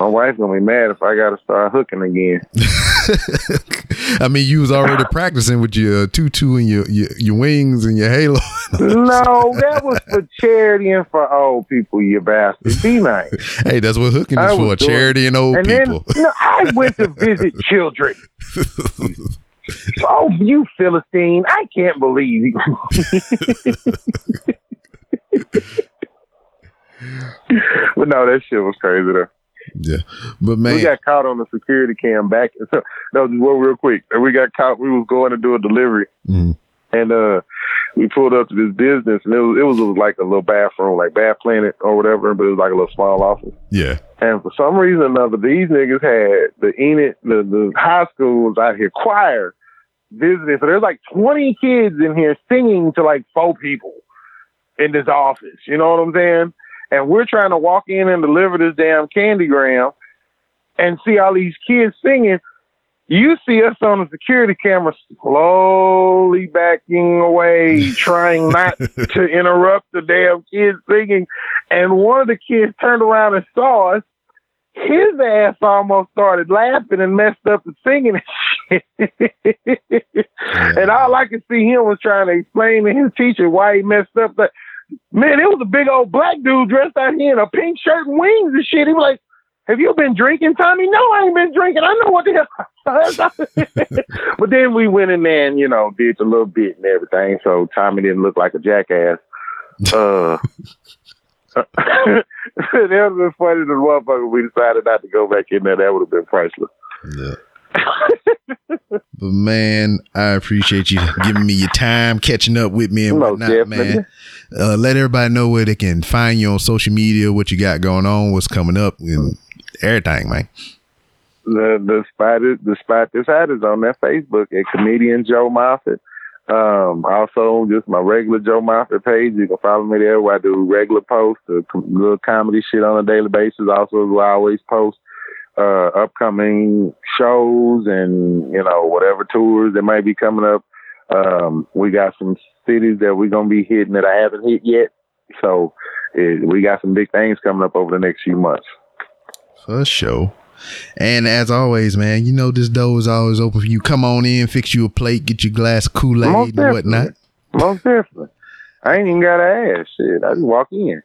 My wife's gonna be mad if I gotta start hooking again. I mean, you was already practicing with your uh, tutu and your, your your wings and your halo. no, that was for charity and for old people, you bastard. Be nice. hey, that's what hooking I is for. Charity and old and people. then no, I went to visit children. Oh, you Philistine! I can't believe you. but no, that shit was crazy though. Yeah, but man, We got caught on the security cam back. no, just real, real quick. And we got caught. We was going to do a delivery, Mhm. and uh, we pulled up to this business, and it was it was, it was like a little bathroom, like Bath Planet or whatever, but it was like a little small office. yeah, And for some reason or another, these niggas had the Enid, the, the high schools out here choir visiting. So there's like 20 kids in here singing to like four people in this office. You know what I'm saying? And we're trying to walk in and deliver this damn candygram and see all these kids singing. You see us on the security camera slowly backing away, trying not to interrupt the damn kids singing. And one of the kids turned around and saw us. his ass almost started laughing and messed up the singing and shit. And all I could see him was trying to explain to his teacher why he messed up. But man, it was a big old black dude dressed out here in a pink shirt and wings and shit. He was like, have you been drinking, Tommy? No, I ain't been drinking. I know what the hell. but then we went in there and, you know, did a little bit and everything. So Tommy didn't look like a jackass. Uh, that would have been funny the motherfucker we decided not to go back in there. That would have been priceless. Yeah. But man, I appreciate you giving me your time, catching up with me and whatnot, man. Uh, let everybody know where they can find you on social media, what you got going on, what's coming up, and everything, man. The the spot is the spot this hat is on that Facebook at comedian Joe Moffat. Um, also just my regular Joe Moffat page. You can follow me there where I do regular posts, uh, little comedy shit on a daily basis. Also, I always post uh, upcoming shows and you know whatever tours that might be coming up. Um, we got some cities that we're gonna be hitting that I haven't hit yet. So eh, we got some big things coming up over the next few months. For sure. And as always, man, you know this door is always open for you. Come on in, fix you a plate, get your glass Kool Aid and whatnot. Most definitely. I ain't even got to ask shit. I just walk in.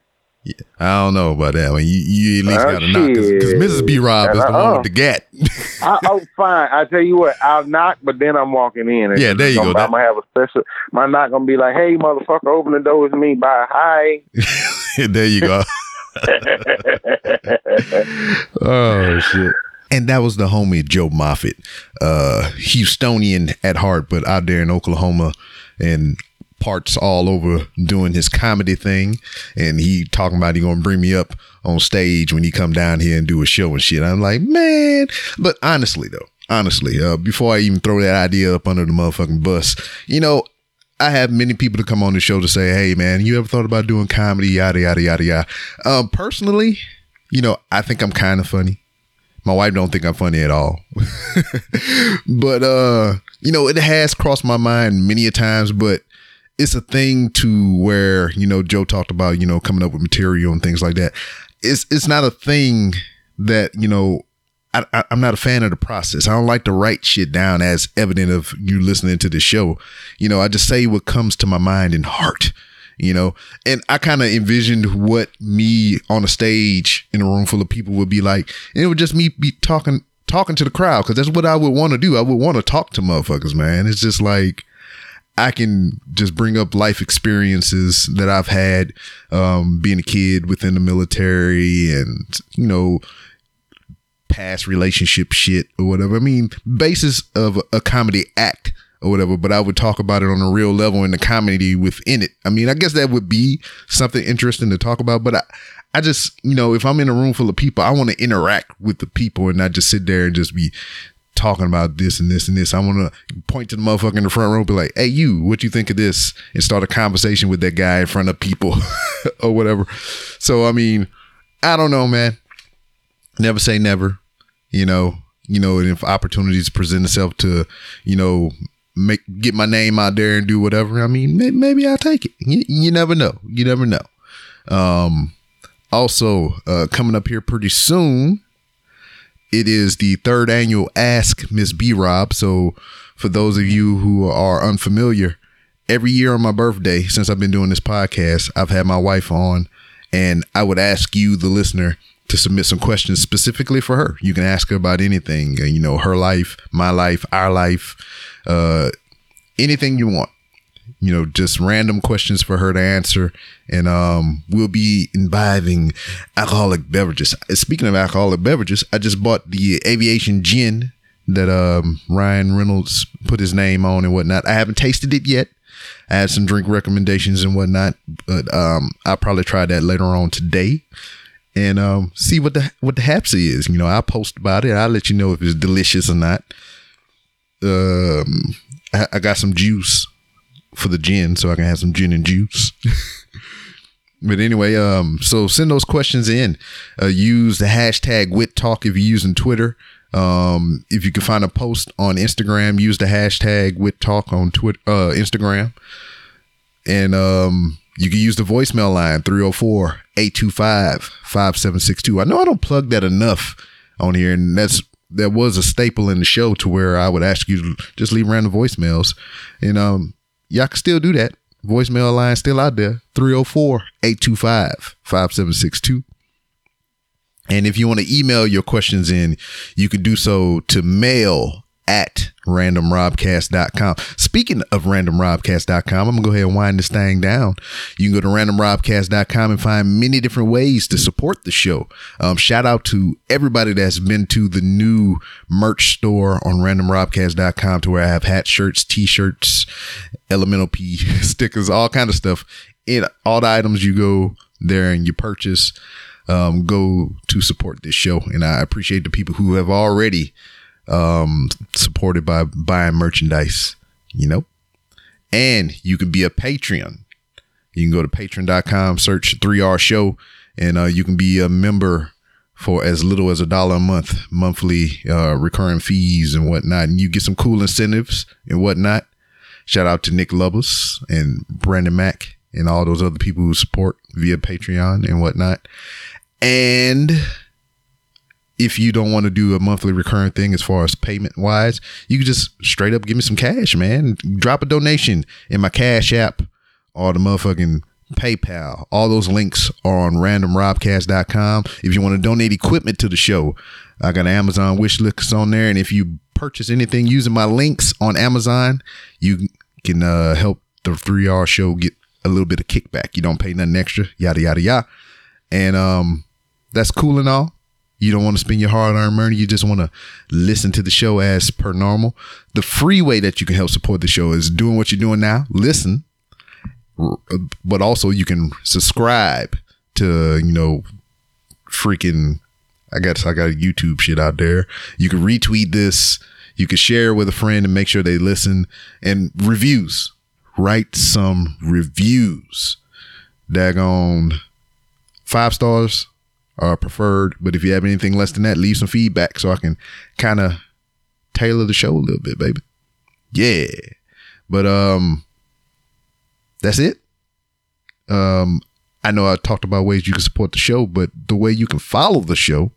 I don't know about that one. You, you at least Oh, got to knock because. Mrs. B. Rob is the one Uh-uh. with the gat. I, oh, fine. I tell you what, I'll knock, but then I'm walking in. And Yeah, there you go. I'm gonna have a special. My knock gonna be like, "Hey, motherfucker, open the door. It's me. Bye. Hi." there you go. oh shit. And that was the homie Joe Moffat, uh, Houstonian at heart, but out there in Oklahoma and parts all over doing his comedy thing. And he talking about he gonna bring me up on stage when he come down here and do a show and shit. I'm like, man. But honestly though, honestly, uh, before I even throw that idea up under the motherfucking bus, you know, I have many people to come on the show to say, "Hey, man, you ever thought about doing comedy?" Yada yada yada yada. Um, personally, you know, I think I'm kind of funny. My wife don't think I'm funny at all, but uh, you know, it has crossed my mind many a times. But it's a thing to where you know Joe talked about you know coming up with material and things like that. It's it's not a thing that you know I, I, I'm not a fan of the process. I don't like to write shit down as evident of you listening to the show. You know, I just say what comes to my mind and heart. You know, and I kind of envisioned what me on a stage in a room full of people would be like, and it would just me be talking talking to the crowd because that's what I would want to do. I would want to talk to motherfuckers, man. It's just like I can just bring up life experiences that I've had um, being a kid within the military and, you know, past relationship shit or whatever. I mean, basis of a comedy act or whatever, but I would talk about it on a real level and the comedy within it. I mean, I guess that would be something interesting to talk about, but I, I just, you know, if I'm in a room full of people, I want to interact with the people and not just sit there and just be talking about this and this and this. I want to point to the motherfucker in the front row be like, hey, you, what you think of this? And start a conversation with that guy in front of people or whatever. So, I mean, I don't know, man. Never say never, you know, you know, if opportunities present itself to, you know, make, get my name out there and do whatever, I mean, may, maybe I'll take it. You, you never know. You never know. Um, also, uh, coming up here pretty soon, it is the third annual Ask Miss B Rob. So, for those of you who are unfamiliar, every year on my birthday, since I've been doing this podcast, I've had my wife on, and I would ask you, the listener, to submit some questions specifically for her. You can ask her about anything, uh, you know, her life, my life, our life, uh, anything you want you know, just random questions for her to answer. And um, we'll be imbibing alcoholic beverages. Speaking of alcoholic beverages, I just bought the aviation gin that um, Ryan Reynolds put his name on and whatnot. I haven't tasted it yet. I had some drink recommendations and whatnot, but um, I'll probably try that later on today and um, see what the what the hapsy is. You know, I'll post about it. I'll let you know if it's delicious or not. Um, I, I got some juice for the gin so I can have some gin and juice. but anyway, um, so send those questions in. Uh, use the hashtag wit talk if you're using Twitter. Um, if you can find a post on Instagram, use the hashtag wit talk on Twitter, uh, Instagram. And um, you can use the voicemail line 304 825 5762. I know I don't plug that enough on here, and that's that was a staple in the show to where I would ask you to just leave random voicemails. And um, y'all can still do that. Voicemail line still out there 304 825 5762. And if you want to email your questions in, you can do so to mail at randomrobcast.com. Speaking of randomrobcast.com, I'm going to go ahead and wind this thing down. You can go to randomrobcast.com and find many different ways to support the show. Um, shout out to everybody that's been to the new merch store on randomrobcast.com to where I have hats, shirts, t-shirts, elemental P stickers, all kind of stuff. In all the items you go there and you purchase, um, go to support this show. And I appreciate the people who have already um, supported by buying merchandise, you know. And you can be a Patreon. You can go to patreon.com, search 3R show, and uh, you can be a member for as little as a dollar a month, monthly uh, recurring fees and whatnot. And you get some cool incentives and whatnot. Shout out to Nick Lubbers and Brandon Mack and all those other people who support via Patreon and whatnot. And if you don't want to do a monthly recurring thing as far as payment wise, you can just straight up give me some cash, man. Drop a donation in my Cash App or the motherfucking PayPal. All those links are on randomrobcast.com. If you want to donate equipment to the show, I got an Amazon wish list on there. And if you purchase anything using my links on Amazon, you can uh, help the 3R show get a little bit of kickback. You don't pay nothing extra, yada, yada, yada. And um, that's cool and all. You don't want to spend your hard earned money. You just want to listen to the show as per normal. The free way that you can help support the show is doing what you're doing now. Listen, but also you can subscribe to, you know, freaking, I guess I got YouTube shit out there. You can retweet this. You can share with a friend and make sure they listen and reviews. Write some reviews. Daggone five stars are preferred. But if you have anything less than that, leave some feedback so I can kind of tailor the show a little bit, baby. Yeah. But um that's it. Um I know I talked about ways you can support the show, but the way you can follow the show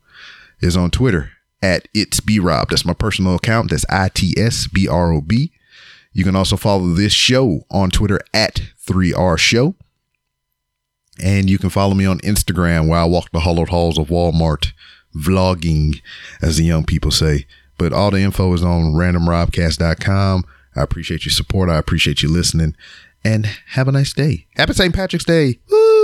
is on Twitter at it's B Rob. That's my personal account. That's I T S B R O B. You can also follow this show on Twitter at 3R Show. And you can follow me on Instagram where I walk the hollowed halls of Walmart, vlogging, as the young people say. But all the info is on randomrobcast.com. I appreciate your support. I appreciate you listening. And have a nice day. Happy St. Patrick's Day. Woo!